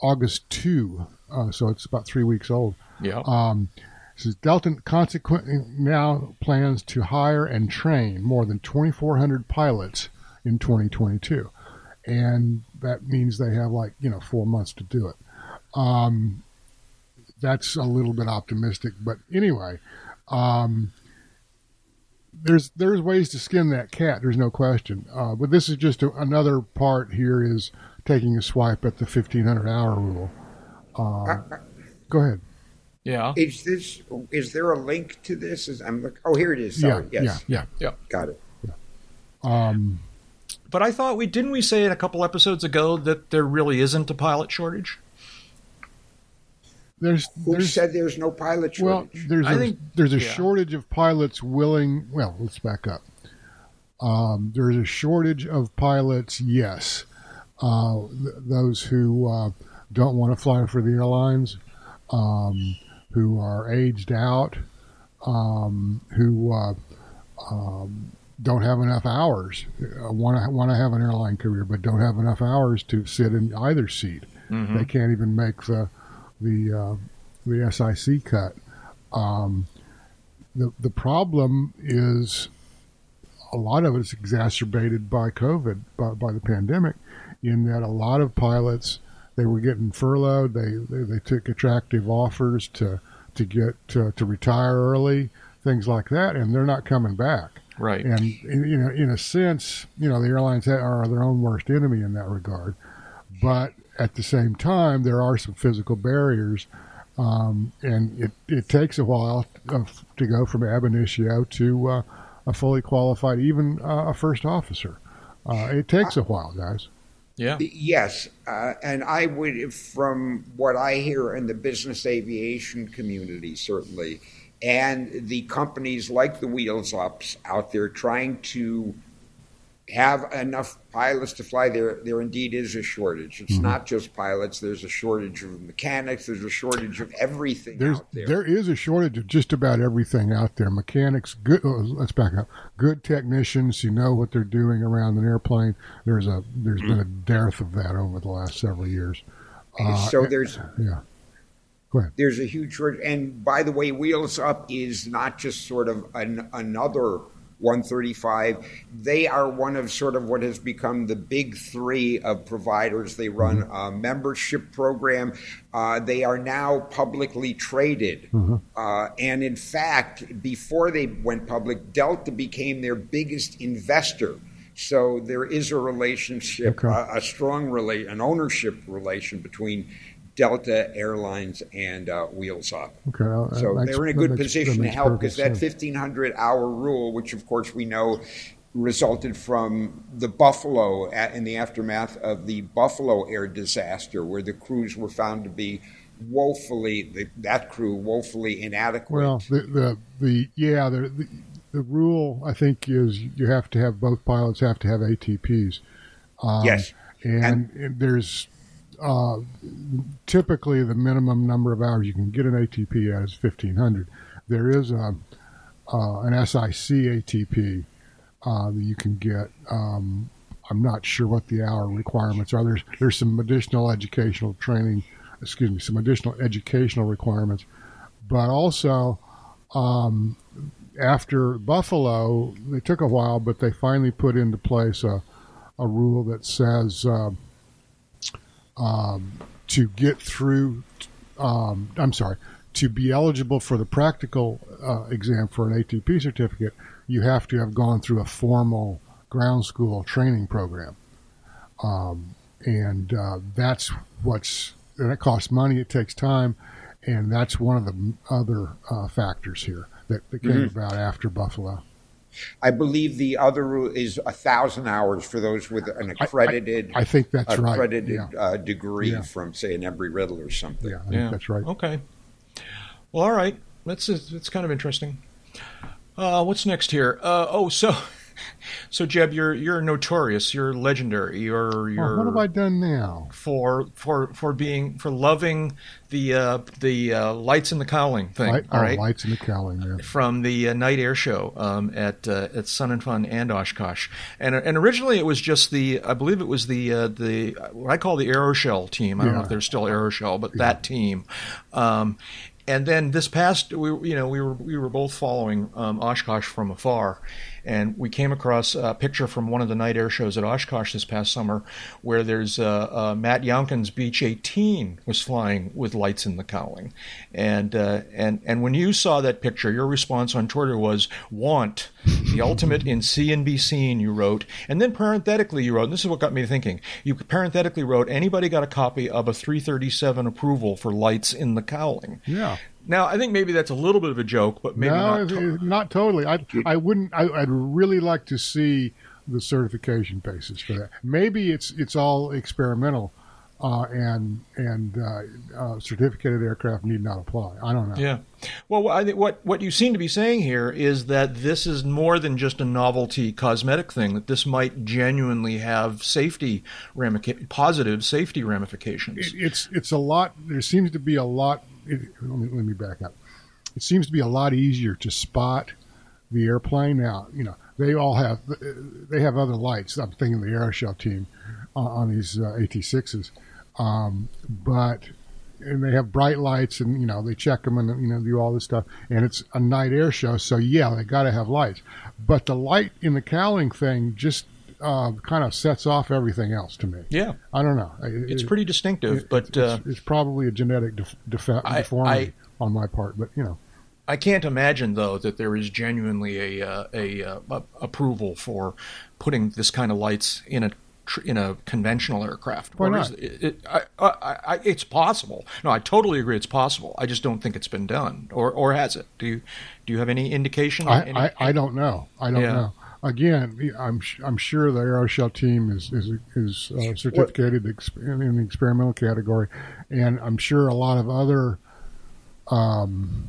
August 2, uh, so it's about three weeks old. yeah. Um, says Delta consequently now plans to hire and train more than 2,400 pilots in 2022, and that means they have like you know four months to do it. Um, that's a little bit optimistic, but anyway, um, there's there's ways to skin that cat. There's no question. Uh, but this is just a, another part. Here is taking a swipe at the 1,500 hour rule. Uh, go ahead. yeah. Is this? Is there a link to this? Is I'm look. Oh, here it is. Sorry. yeah, yes, yeah, yeah. got it. Um, But I thought we didn't we say in a couple episodes ago that there really isn't a pilot shortage. There's Who there's said there's no pilot well shortage? there's I a, think- there's a yeah. shortage of pilots willing. Well, let's back up. Um, there's a shortage of pilots. Yes, uh, th- those who uh, don't want to fly for the airlines, um, who are aged out, um, who uh, um, don't have enough hours, want to want to have an airline career, but don't have enough hours to sit in either seat. Mm-hmm. They can't even make the the uh, the SIC cut. Um, the the problem is a lot of it's exacerbated by COVID, by, by the pandemic, in that a lot of pilots they were getting furloughed. They they, they took attractive offers to to get to, to retire early, things like that, and they're not coming back. Right. And you know, in a sense, you know, the airlines are their own worst enemy in that regard. But at the same time, there are some physical barriers, um, and it, it takes a while to go from ab initio to uh, a fully qualified, even uh, a first officer. Uh, it takes a while, guys. Yeah. Yes, uh, and I would, from what I hear in the business aviation community, certainly, and the companies like the Wheels Ups out there trying to have enough pilots to fly, there there indeed is a shortage. It's not just pilots. There's a shortage of mechanics. There's a shortage of everything There's out there. there is a shortage of just about everything out there. Mechanics, good. oh, let's back up. Good technicians who know what they're doing around an airplane. There's a there's been a dearth of that over the last several years. Uh, so there's yeah. Go ahead. there's a huge shortage. And by the way, Wheels Up is not just sort of an, another 135. They are one of sort of what has become the big three of providers. They run a membership program. Uh, they are now publicly traded. Uh, and in fact, before they went public, Delta became their biggest investor. So there is a relationship, Okay. a, a strong relate, an ownership relation between Delta Airlines and uh, Wheels Up. Okay. well, So makes- they're in a good makes- position to help because that 1500 hour rule, which of course we know resulted from the Buffalo a- in the aftermath of the Buffalo air disaster, where the crews were found to be woefully the, that crew woefully inadequate. Well, the the, the yeah the, the the rule I think is you have to have both pilots have to have ATPs. Um, Yes. and, and there's uh, typically the minimum number of hours you can get an ATP at is 1500. There is a uh, an SIC ATP uh, that you can get. Um, I'm not sure what the hour requirements are. There's there's some additional educational training, excuse me, some additional educational requirements, but also um, after Buffalo, they took a while, but they finally put into place a, a rule that says uh, um, to get through, um, I'm sorry, to be eligible for the practical uh, exam for an ATP certificate, you have to have gone through a formal ground school training program. Um, and uh, that's what's, and it costs money, it takes time, and that's one of the other uh, factors here that, that came mm-hmm. about after Buffalo. I believe the other rule is a thousand hours for those with an accredited. I, I, I think that's accredited, right. Yeah. Uh, degree yeah. from, say, an Embry Riddle or something. Yeah, yeah. that's right. Okay. Well, all right. That's that's kind of interesting. Uh, what's next here? Uh, oh, so so Jeb, you're you're notorious. You're legendary. You're you're. Oh, what have I done now? For for for being for loving the uh, the uh, lights in the cowling thing. Light, all right, oh, lights in the cowling. Yeah. From the uh, night air show um, at uh, at Sun and Fun and Oshkosh, and and originally it was just the I believe it was the uh, the what I call the Aeroshell team. I don't know if they're still Aeroshell, but yeah. that team. Um, and then this past, we you know we were we were both following um, Oshkosh from afar, and we came across a picture from one of the night air shows at Oshkosh this past summer, where there's uh, uh, Matt Younkin's Beech 18 was flying with lights in the cowling, and uh, and and when you saw that picture, your response on Twitter was "want the ultimate in see and be seen." You wrote, and then parenthetically you wrote, and this is what got me thinking. You parenthetically wrote, "Anybody got a copy of a 337 approval for lights in the cowling?" Yeah. Now, I think maybe that's a little bit of a joke, but maybe no, not. To- not totally. I I wouldn't. I, would really like to see the certification basis for that. Maybe it's it's all experimental, uh, and and uh, uh, certificated aircraft need not apply. I don't know. Yeah. Well, I think what what you seem to be saying here is that this is more than just a novelty cosmetic thing. That this might genuinely have safety ramific- positive safety ramifications. It, it's it's a lot. There seems to be a lot it, let, me, let me back up. It seems to be a lot easier to spot the airplane now. You know, they all have they have other lights. I'm thinking the Aeroshell team on, on these uh, AT6s, um, but and they have bright lights and you know they check them and you know do all this stuff and it's a night air show so yeah they got to have lights but the light in the cowling thing just uh, kind of sets off everything else to me. Yeah, I don't know. It's it, pretty distinctive, it, but it's, uh, it's, probably a genetic def- def- I, deformity I, on my part. But you know, I can't imagine though that there is genuinely a, uh, a, a, uh, a approval for putting this kind of lights in a in a conventional aircraft. Why not? It, it, I, I, I, it's possible. No, I totally agree. It's possible. I just don't think it's been done, or or has it? Do you do you have any indication? I, any, I, I, don't know. I don't yeah. know again, I'm I'm sure the Aeroshell team is is, is uh, certificated in the experimental category, and I'm sure a lot of other um,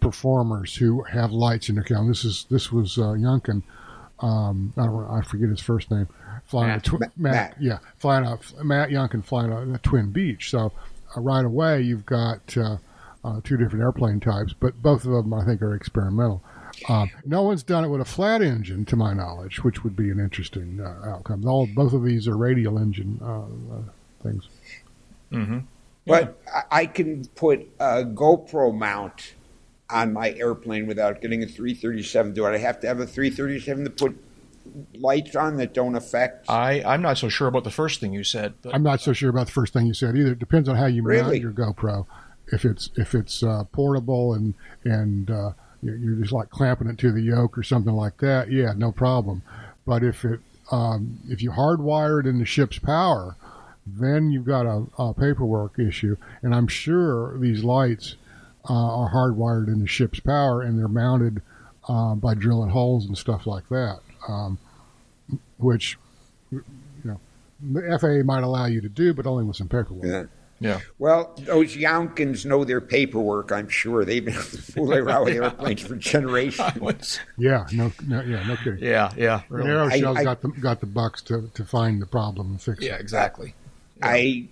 performers who have lights in their count. This is this was uh, Younkin. Um, I don't I forget his first name. Flying Matt, a twi- Matt, Matt, yeah, flying out Matt Younkin flying a, a Twin Beech. So uh, right away you've got uh, uh, two different airplane types, but both of them I think are experimental. Um, no one's done it with a flat engine, to my knowledge, which would be an interesting uh, outcome. All both of these are radial engine uh, uh, things. Mm-hmm. But I can put a GoPro mount on my airplane without getting a 337. Do I have to have a 337 to put lights on that don't affect? I, I'm not so sure about the first thing you said. But... I'm not so sure about the first thing you said either. It depends on how you really? mount your GoPro. If it's if it's uh, portable and and uh, you're just like clamping it to the yoke or something like that, yeah, no problem. But if it um, if you hardwire it in the ship's power, then you've got a, a paperwork issue. And I'm sure these lights uh, are hardwired in the ship's power and they're mounted uh, by drilling holes and stuff like that, um, which you know the FAA might allow you to do, but only with some paperwork. Yeah. Yeah. Well, those Younkins know their paperwork. I'm sure they've been (laughs) fooling around with airplanes for generations. (laughs) yeah. No. No. Yeah. No kidding. Yeah. Yeah. Really. Aeroshell's got the got the bucks to, to find the problem and fix yeah, it. Yeah. Exactly. Yeah. I,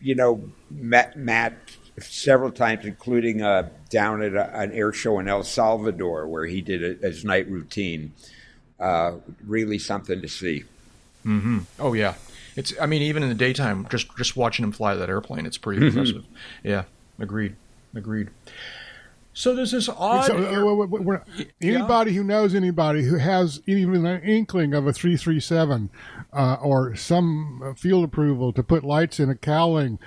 you know, met Matt several times, including uh, down at a, an air show in El Salvador where he did a, his night routine. Uh, really something to see. Mm-hmm. Oh yeah. It's. I mean, even in the daytime, just just watching him fly that airplane, it's pretty mm-hmm. impressive. Yeah, agreed, agreed. So there's this odd. So, uh, we're- anybody who knows anybody who has even an inkling of a 337 uh, or some field approval to put lights in a cowling,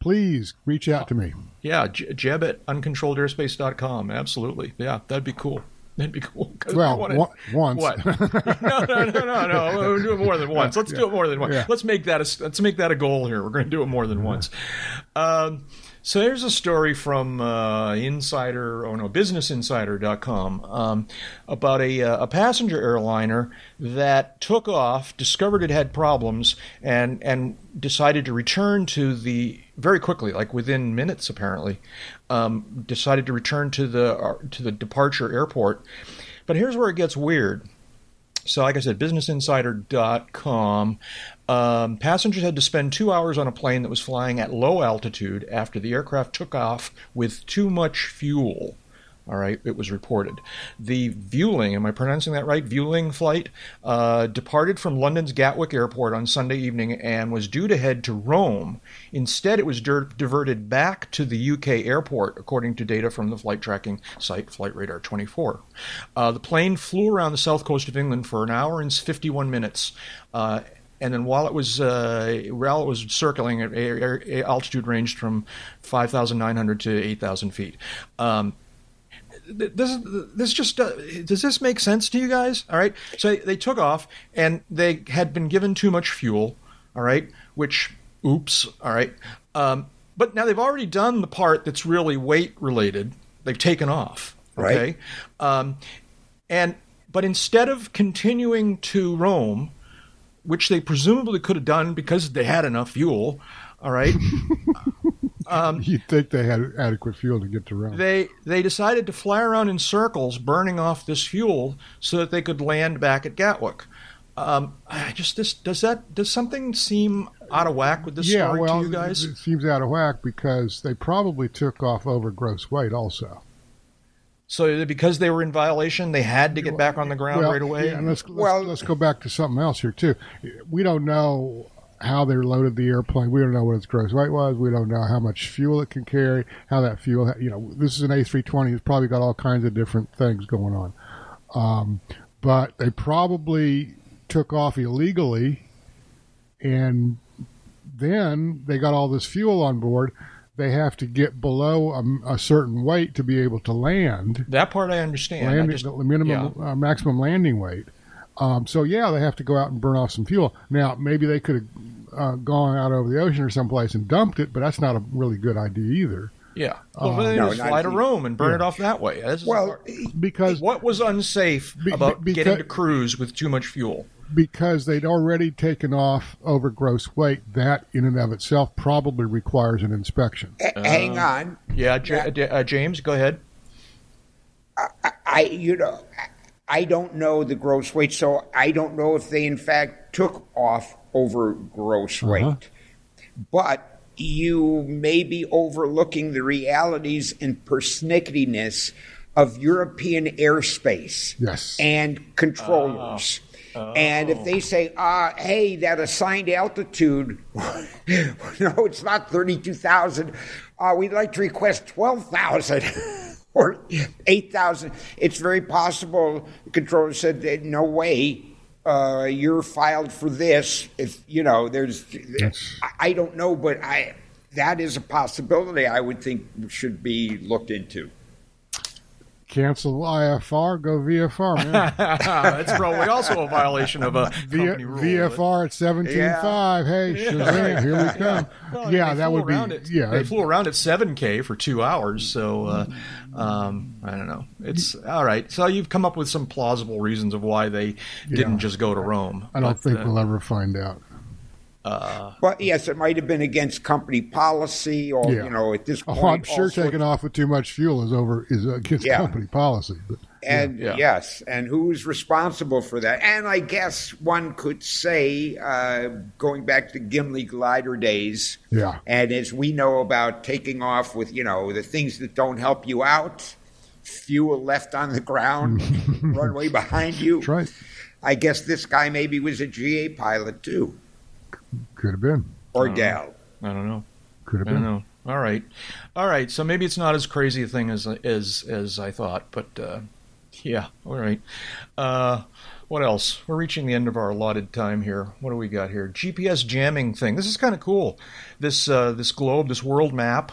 please reach out to me. yeah, Jeb at uncontrolledairspace.com. Absolutely. Yeah, that'd be cool. That'd be cool. Well, wanna- wa- once. What? (laughs) no, no, no, no, no. We'll do it more than once. Let's do it more than once. Yeah. Let's make that a let's make that a goal here. We're going to do it more than once. Um, so there's a story from uh, Insider, oh no, BusinessInsider.com um, about a, uh, a passenger airliner that took off, discovered it had problems, and and decided to return to the very quickly, like within minutes apparently, um, decided to return to the uh, to the departure airport. But here's where it gets weird. So, like I said, BusinessInsider.com. Um, passengers had to spend two hours on a plane that was flying at low altitude after the aircraft took off with too much fuel. All right, it was reported. The Vueling, am I pronouncing that right? Vueling flight uh, departed from London's Gatwick Airport on Sunday evening and was due to head to Rome. Instead, it was dir- diverted back to the UK airport, according to data from the flight tracking site Flight Radar 24. Uh, the plane flew around the south coast of England for an hour and 51 minutes. Uh, and then while it was uh, while it was circling, altitude ranged from 5,900 to 8,000 feet. Um, this this just uh, does this make sense to you guys? All right, so they took off and they had been given too much fuel. All right, which oops. All right, um, but now they've already done the part that's really weight related. They've taken off. Okay, Right. um, and but instead of continuing to Rome, which they presumably could have done because they had enough fuel. All right. (laughs) (laughs) You'd think they had adequate fuel to get to Rome. they they decided to fly around in circles, burning off this fuel, so that they could land back at Gatwick. Um, I just this does that does something seem out of whack with this yeah, story well, to you guys? it seems out of whack because they probably took off over gross weight also. So because they were in violation, they had to get back on the ground well, right away. yeah, and let's, let's, Well- let's go back to something else here too. We don't know how they loaded the airplane. We don't know what its gross weight was. We don't know how much fuel it can carry. How that fuel, you know, this is an A320. It's probably got all kinds of different things going on. Um, but they probably took off illegally, and then they got all this fuel on board. They have to get below a, a certain weight to be able to land that part I understand. I landing, just- the minimum uh, maximum landing weight. Um, so yeah, they have to go out and burn off some fuel. Now maybe they could have uh, gone out over the ocean or someplace and dumped it, but that's not a really good idea either. yeah. Well, they No, just not fly to Rome and burn it off that way. This Well, part- Because what was unsafe Be- about be- getting to cruise with too much fuel? because they'd already taken off over gross weight, that in and of itself probably requires an inspection. h- hang on. Yeah, J- uh, James, go ahead. I, you know, I don't know the gross weight, so I don't know if they in fact took off over gross weight. But you may be overlooking the realities and persnicketyness of European airspace Yes. and controllers. And if they say, uh, hey, that assigned altitude, (laughs) no, it's not 32,000, uh, we'd like to request 12,000 (laughs) or 8,000, it's very possible the controller said, "Eh, no way. Uh, you're filed for this. If you know, there's, I, I don't know, but I that is a possibility. I would think should be looked into. Cancel IFR, go VFR, man. (laughs) That's probably also a violation of a V- rule. VFR at seventeen five. Hey, Shazam, here we come. (laughs) Well, yeah, that would be. yeah, they flew around at 7K for two hours. So, uh, um, I don't know. It's all right. So you've come up with some plausible reasons of why they didn't Yeah. just go to Rome. I don't But, think uh, we'll ever find out. But yes, it might have been against company policy, or Yeah. you know, at this point. Oh, I'm sure all sorts- taking off with too much fuel is over is against Yeah. company policy. But And Yeah. yes, and who's responsible for that? And I guess one could say, uh, going back to Gimli glider days, Yeah. and as we know about taking off with, you know, the things that don't help you out, fuel left on the ground, (laughs) runway behind you. that's right. I guess this guy maybe was a GA pilot too, Could have been. or gal. I don't know. Could have I don't been. know. All right, all right. So maybe it's not as crazy a thing as as as I thought, but uh, yeah. All right. Uh, what else? We're reaching the end of our allotted time here. What do we got here? GPS jamming thing. This is kind of cool. This uh, this globe, this world map,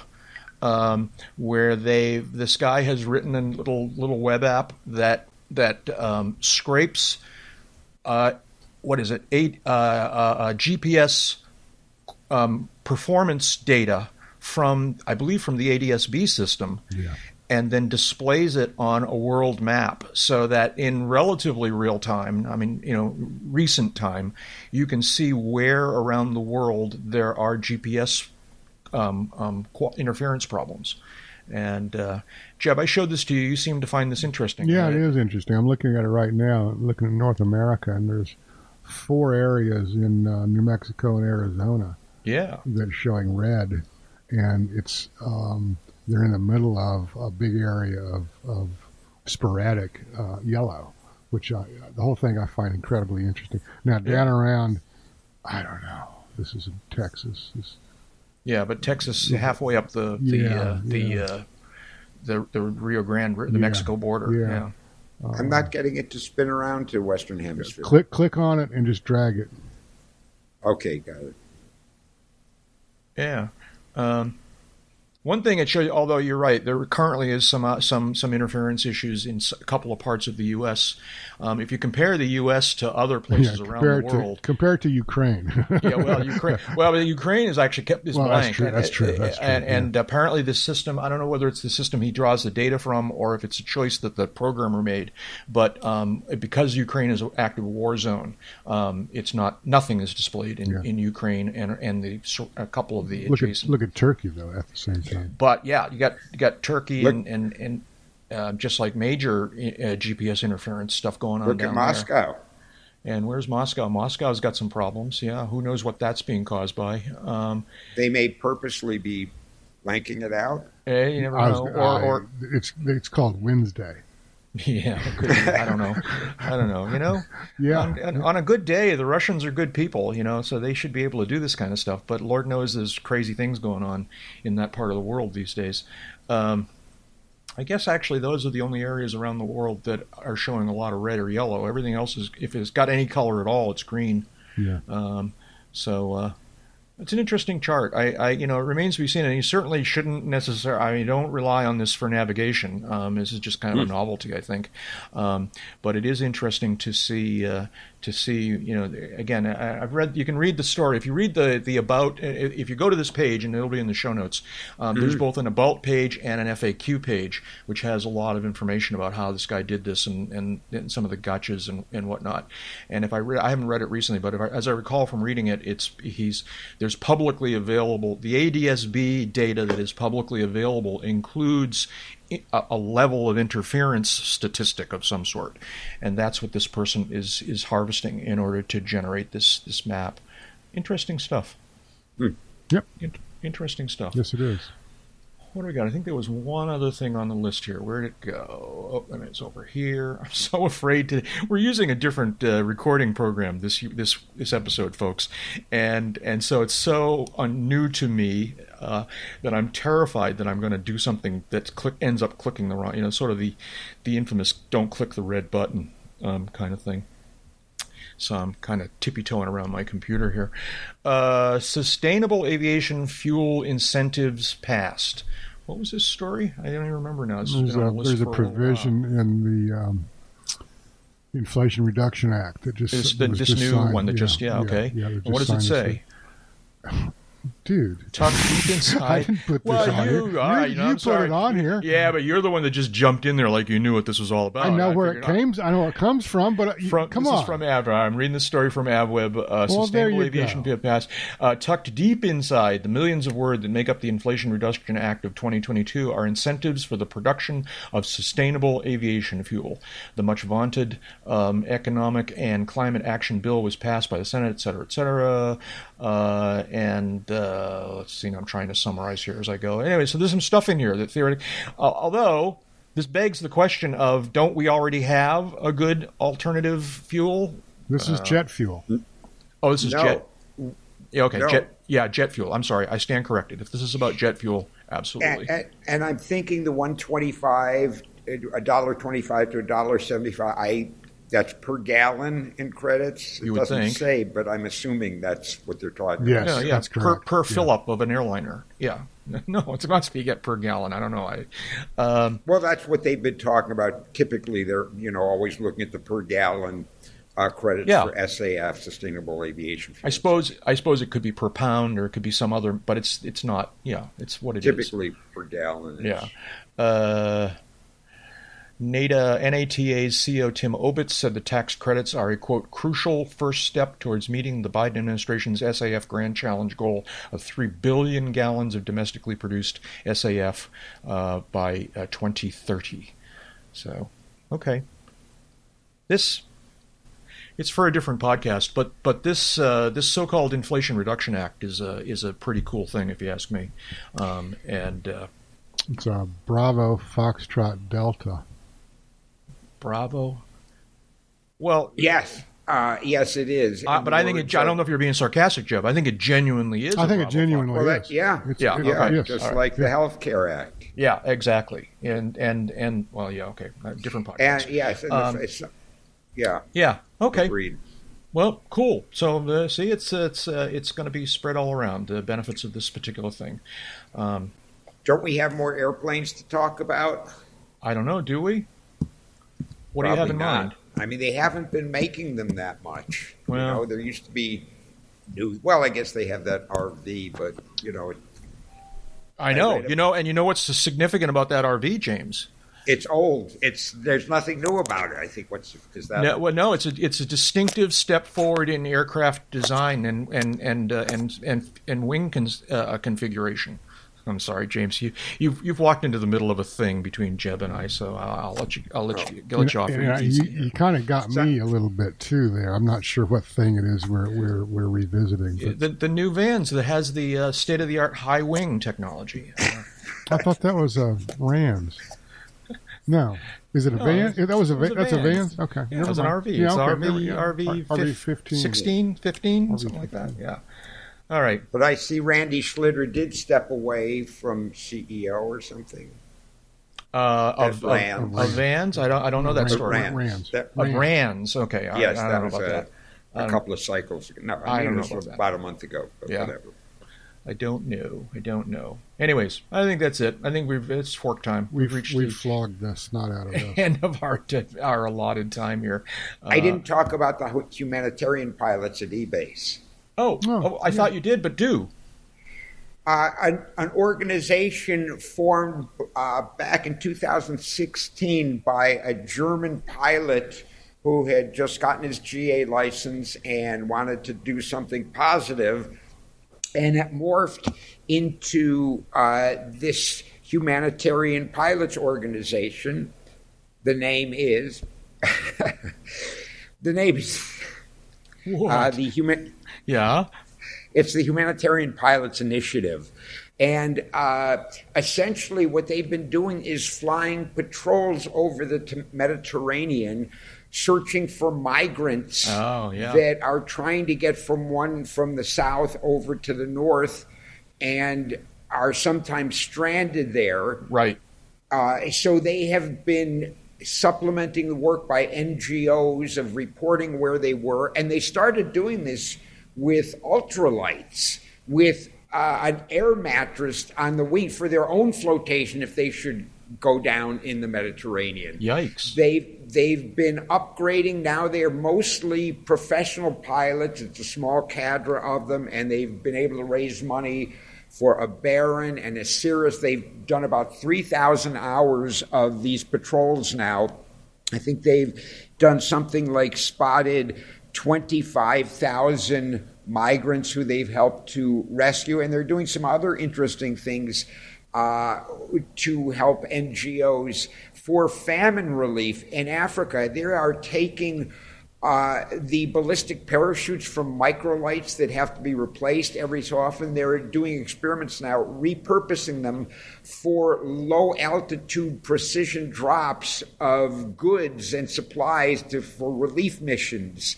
um, where they this guy has written a little little web app that that um, scrapes. Uh, what is it? Eight uh, uh, GPS um, performance data from, I believe, from the ADSB system, Yeah. and then displays it on a world map so that in relatively real time, I mean, you know, recent time, you can see where around the world there are GPS um, um, interference problems. And uh, Jeb, I showed this to you. You seem to find this interesting. Yeah, right? it is interesting. I'm looking at it right now. I'm looking at North America, and there's four areas in uh, New Mexico and Arizona Yeah. that are showing red, and it's um, they're in the middle of a big area of, of sporadic uh, yellow, which I, the whole thing I find incredibly interesting. Now down around, I don't know. This is in Texas. This, Yeah, but Texas halfway up the the Yeah, uh, the, yeah. uh, the the Rio Grande, the Yeah, Mexico border. yeah. Yeah. uh, I'm not getting it to spin around to Western Hemisphere. click click on it and just drag it. Okay, got it. Yeah. Um, one thing it shows, although you're right, there currently is some uh, some some interference issues in a couple of parts of the U.S. Um, if you compare the U.S. to other places yeah, around the it to world, compare it to Ukraine. (laughs) yeah, well, (laughs) Ukraine. Well, Ukraine has actually kept this Well, that's blank. true, that's true, that's true, And, yeah. and apparently, the system. I don't know whether it's the system he draws the data from, or if it's a choice that the programmer made. But um, because Ukraine is an active war zone, um, it's not. Nothing is displayed in, Yeah. in Ukraine and and the a couple of the look at look at Turkey though at the same time. But yeah, you got you got Turkey Look- and and, and uh, just like major uh, GPS interference stuff going on Look down at there. Moscow. And where's Moscow? Moscow's got some problems. Yeah, who knows what that's being caused by? Um, They may purposely be blanking it out. eh, you never I was- know. Or, I- or it's it's called Wednesday. (laughs) yeah, it could be. I don't know. I don't know. You know, (laughs) Yeah, on, on- on a good day, the Russians are good people. You know, so they should be able to do this kind of stuff. But Lord knows there's crazy things going on in that part of the world these days. Um, I guess actually those are the only areas around the world that are showing a lot of red or yellow. Everything else is, if it's got any color at all, it's green. yeah. Um, so uh, it's an interesting chart. I, I, you know, it remains to be seen, and you certainly shouldn't necessarily. I mean, don't rely on this for navigation. Um, this is just kind of a novelty, I think. Um, but it is interesting to see. Uh, to see, you know, again, I, I've read. You can read the story if you read the the about. If you go to this page, and it'll be in the show notes. Um, There's both an about page and an FAQ page, which has a lot of information about how this guy did this and, and, and some of the gotchas and, and whatnot. And if I re- I haven't read it recently, but if I, as I recall from reading it, it's he's there's publicly available the ADSB data that is publicly available includes a, a level of interference statistic of some sort, and that's what this person is is harvesting in order to generate this this map. Interesting stuff. Yep. In- interesting stuff. Yes, it is. What do we got? I think there was one other thing on the list here. Where did it go? Oh, and it's over here. (laughs) I'm so afraid to. We're using a different uh, recording program this this this episode, folks, and and so it's so un- new to me uh, that I'm terrified that I'm going to do something that click ends up clicking the wrong. You know, sort of the the infamous "don't click the red button" um, kind of thing. So I'm kind of tippy toeing around my computer here. Uh, sustainable aviation fuel incentives passed. What was this story? I don't even remember now. It's There's a, there's a provision in the um, Inflation Reduction Act that just. This, the, this just new signed. one that just yeah, okay. yeah, just what does it say? Dude? Tuck deep inside. (laughs) I didn't put this well, on you, here. right, You- know, you put sorry. it on here. Yeah, but you're the one that just jumped in there like you knew what this was all about. I know where it came. I know where it comes from, but uh, you- From, come this on. is from Av. I'm reading the story from AvWeb. Uh, Well, Sustainable Aviation go. Pass. Uh, tucked deep inside the millions of words that make up the Inflation Reduction Act of 2022 are incentives for the production of sustainable aviation fuel. The much vaunted um, Economic and Climate Action Bill was passed by the Senate, et cetera, et cetera. Uh, and uh, let's see, I'm trying to summarize here as I go. Anyway, so there's some stuff in here that theoretically, uh, although this begs the question of don't we already have a good alternative fuel? this uh, is jet fuel. Oh, this is No. jet. Yeah, okay, No. jet. yeah, jet fuel. I'm sorry, I stand corrected. If this is about jet fuel, absolutely. And, and, and I'm thinking the 125, a dollar 25 to a dollar 75. I that's per gallon in credits. It You would doesn't think. say, but I'm assuming that's what they're talking Yes. about. yeah, yeah, that's per, correct. per Yeah. fill up of an airliner. Yeah, (laughs) no, it's must be get per gallon. I don't know. I, um, Well, that's what they've been talking about. Typically, they're you know always looking at the per gallon uh, credits Yeah. for SAF, Sustainable Aviation Fuel. I suppose I suppose it could be per pound or it could be some other, but it's it's not. Yeah, it's what it is. typically per gallon. Yeah. Uh, NATA, NATA's CEO Tim Obitts said the tax credits are a quote crucial first step towards meeting the Biden administration's SAF Grand Challenge goal of 3 billion gallons of domestically produced SAF uh, by uh, 2030. So, okay. This it's for a different podcast, but but this uh, this so-called Inflation Reduction Act is a is a pretty cool thing, if you ask me. Um, and uh, It's a Bravo Foxtrot Delta. Bravo. Well, Yes, uh, yes, it is. uh, but I think it. I don't know if you're being sarcastic, Jeff. I think it genuinely is. I think it genuinely Well, that- is. yeah. It's- Yeah, it- Yeah, yes. just All right. like the Health Care Act. Yeah, exactly. And and and well, yeah, okay, uh, different podcast. And yes, and the- Um, it's, yeah, yeah, okay. agreed. Well, cool. So uh, see, it's it's uh, it's going to be spread all around the benefits of this particular thing. Um, Don't we have more airplanes to talk about? I don't know. Do we? What do you have Probably in not. mind? I mean, they haven't been making them that much. you Well- know, there used to be new. Well, I guess they have that RV, but you know, it, I know. it. You know, and you know what's significant about that RV, James? it's old. It's there's nothing new about it. I think what's is that No, well, no, it's a it's a distinctive step forward in aircraft design and and and uh, and, and and wing cons, uh, configuration. I'm sorry, James. You you've you've walked into the middle of a thing between Jeb and I, so I'll, I'll let you I'll let you I'll let you off. And, uh, easy you, here. you kind of got me a little bit too there. I'm not sure what thing it is we're we're we're revisiting. But the the new Van's that has the uh, state of the art high wing technology. Uh, I thought that was a Rans. No, is it a No, van? it that was a it was a That's a van. van. Okay, yeah, it was an. RV. Yeah, it's okay, RV never- RV, RV 15. 16, 15, RV something like that. Yeah. All right. But I see Randy Schlitter did step away from CEO or something. Uh, At of, of, Rans. of Van's, I don't I don't know that story. Rans. Rans. That- Of Rans. Rands, okay. I, yes, I don't that know was about a, that. I a don't- couple of cycles ago. No, I I, don't mean, know it about that. about a month ago. But Yeah. whatever. I don't know. I don't know. Anyways, I think that's it. I think we've it's fork time. We've, We've reached we've the flogged this, not out of this. (laughs) end of our our allotted time here. I Uh, didn't talk about the humanitarian pilots at EBACE. Oh, Oh, oh, I thought you did, but do. Uh, an, an organization formed uh, back in 2016 by a German pilot who had just gotten his GA license and wanted to do something positive, and it morphed into uh, this humanitarian pilots organization. The name is (laughs) the name is uh, the human. Yeah. It's the Humanitarian Pilots Initiative. And uh, essentially, what they've been doing is flying patrols over the t- Mediterranean, searching for migrants Oh, yeah. that are trying to get from one from the south over to the north and are sometimes stranded there. Right. Uh, so they have been supplementing the work by NGOs of reporting where they were, and they started doing this with ultralights, with uh, an air mattress on the wing for their own flotation if they should go down in the Mediterranean. Yikes. They've they've been upgrading. Now they're mostly professional pilots. It's a small cadre of them, and they've been able to raise money for a Baron and a Cirrus. They've done about three thousand hours of these patrols now. I think they've done something like spotted twenty five thousand migrants who they've helped to rescue, and they're doing some other interesting things uh, to help NGOs for famine relief in Africa. They are taking uh, the ballistic parachutes from microlights that have to be replaced every so often. They're doing experiments now, repurposing them for low altitude precision drops of goods and supplies to, for relief missions.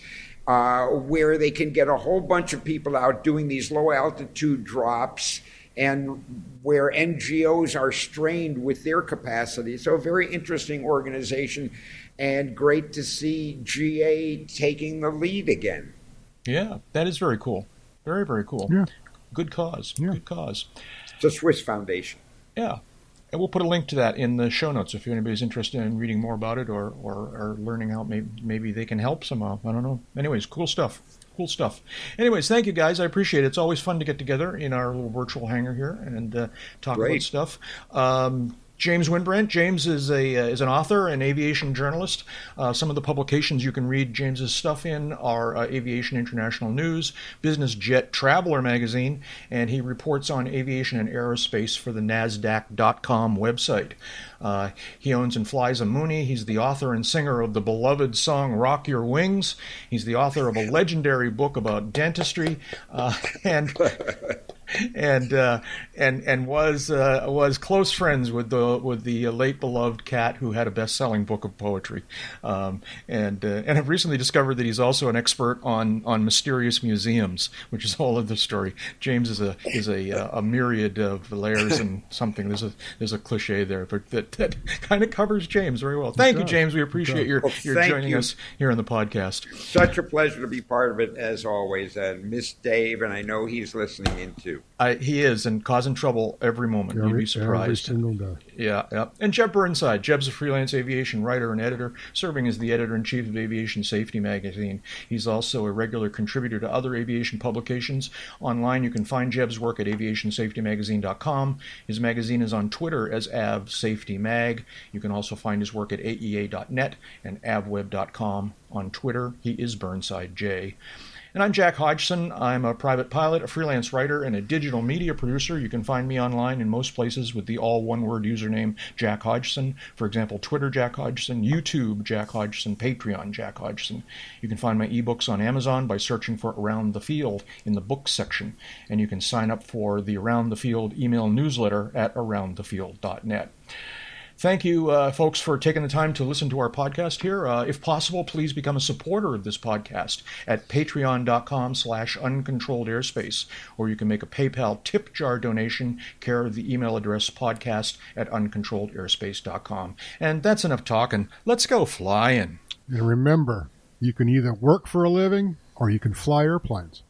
uh, where they can get a whole bunch of people out doing these low altitude drops and where NGOs are strained with their capacity. So, a very interesting organization and great to see GA taking the lead again. Yeah, that is very cool. Very, very cool. Yeah. Good cause. Yeah. Good cause. The Swiss Foundation. Yeah. And we'll put a link to that in the show notes if anybody's interested in reading more about it or, or, or learning how maybe, maybe they can help somehow. I don't know. Anyways, cool stuff. Cool stuff. Anyways, thank you guys. I appreciate it. It's always fun to get together in our little virtual hangar here and uh, talk Great. about stuff. Um, James Wynbrandt. James is a uh, is an author and aviation journalist. Uh, some of the publications you can read James's stuff in are uh, Aviation International News, Business Jet Traveler magazine, and he reports on aviation and aerospace for the Nasdaq.com website. Uh, he owns and flies a Mooney. He's the author and singer of the beloved song "Rock Your Wings." He's the author of a legendary book about dentistry, uh, and (laughs) and uh, and and was uh, was close friends with the with the late beloved cat who had a best selling book of poetry, um, and uh, and have recently discovered that he's also an expert on on mysterious museums, which is all of the story. James is a is a uh, a myriad of layers and (laughs) something. There's a there's a cliche there, but that, that kind of covers James very well. Thank you. James. We appreciate your Well, your joining you. us here on the podcast. Such a pleasure to be part of it as always. And miss Dave, and I know he's listening in too. I, he is and causing trouble every moment. You'd Every, be every surprised. single day. Yeah, yeah. And Jeb Burnside. Jeb's a freelance aviation writer and editor, serving as the editor in chief of Aviation Safety magazine. He's also a regular contributor to other aviation publications. Online, you can find Jeb's work at aviationsafetymagazine.com. His magazine is on Twitter as Av Safety Mag. You can also find his work at aea.net and avweb.com on Twitter. He is Burnside J. And I'm Jack Hodgson. I'm a private pilot, a freelance writer, and a digital media producer. You can find me online in most places with the all one word username Jack Hodgson. For example, Twitter Jack Hodgson, YouTube Jack Hodgson, Patreon Jack Hodgson. You can find my ebooks on Amazon by searching for Around the Field in the books section. And you can sign up for the Around the Field email newsletter at aroundthefield.net. Thank you, uh, folks, for taking the time to listen to our podcast here. Uh, if possible, please become a supporter of this podcast at patreon.com slash uncontrolled airspace, or you can make a PayPal tip jar donation, care of the email address podcast at uncontrolledairspace.com. And that's enough talking. Let's go flying. And remember, you can either work for a living or you can fly airplanes.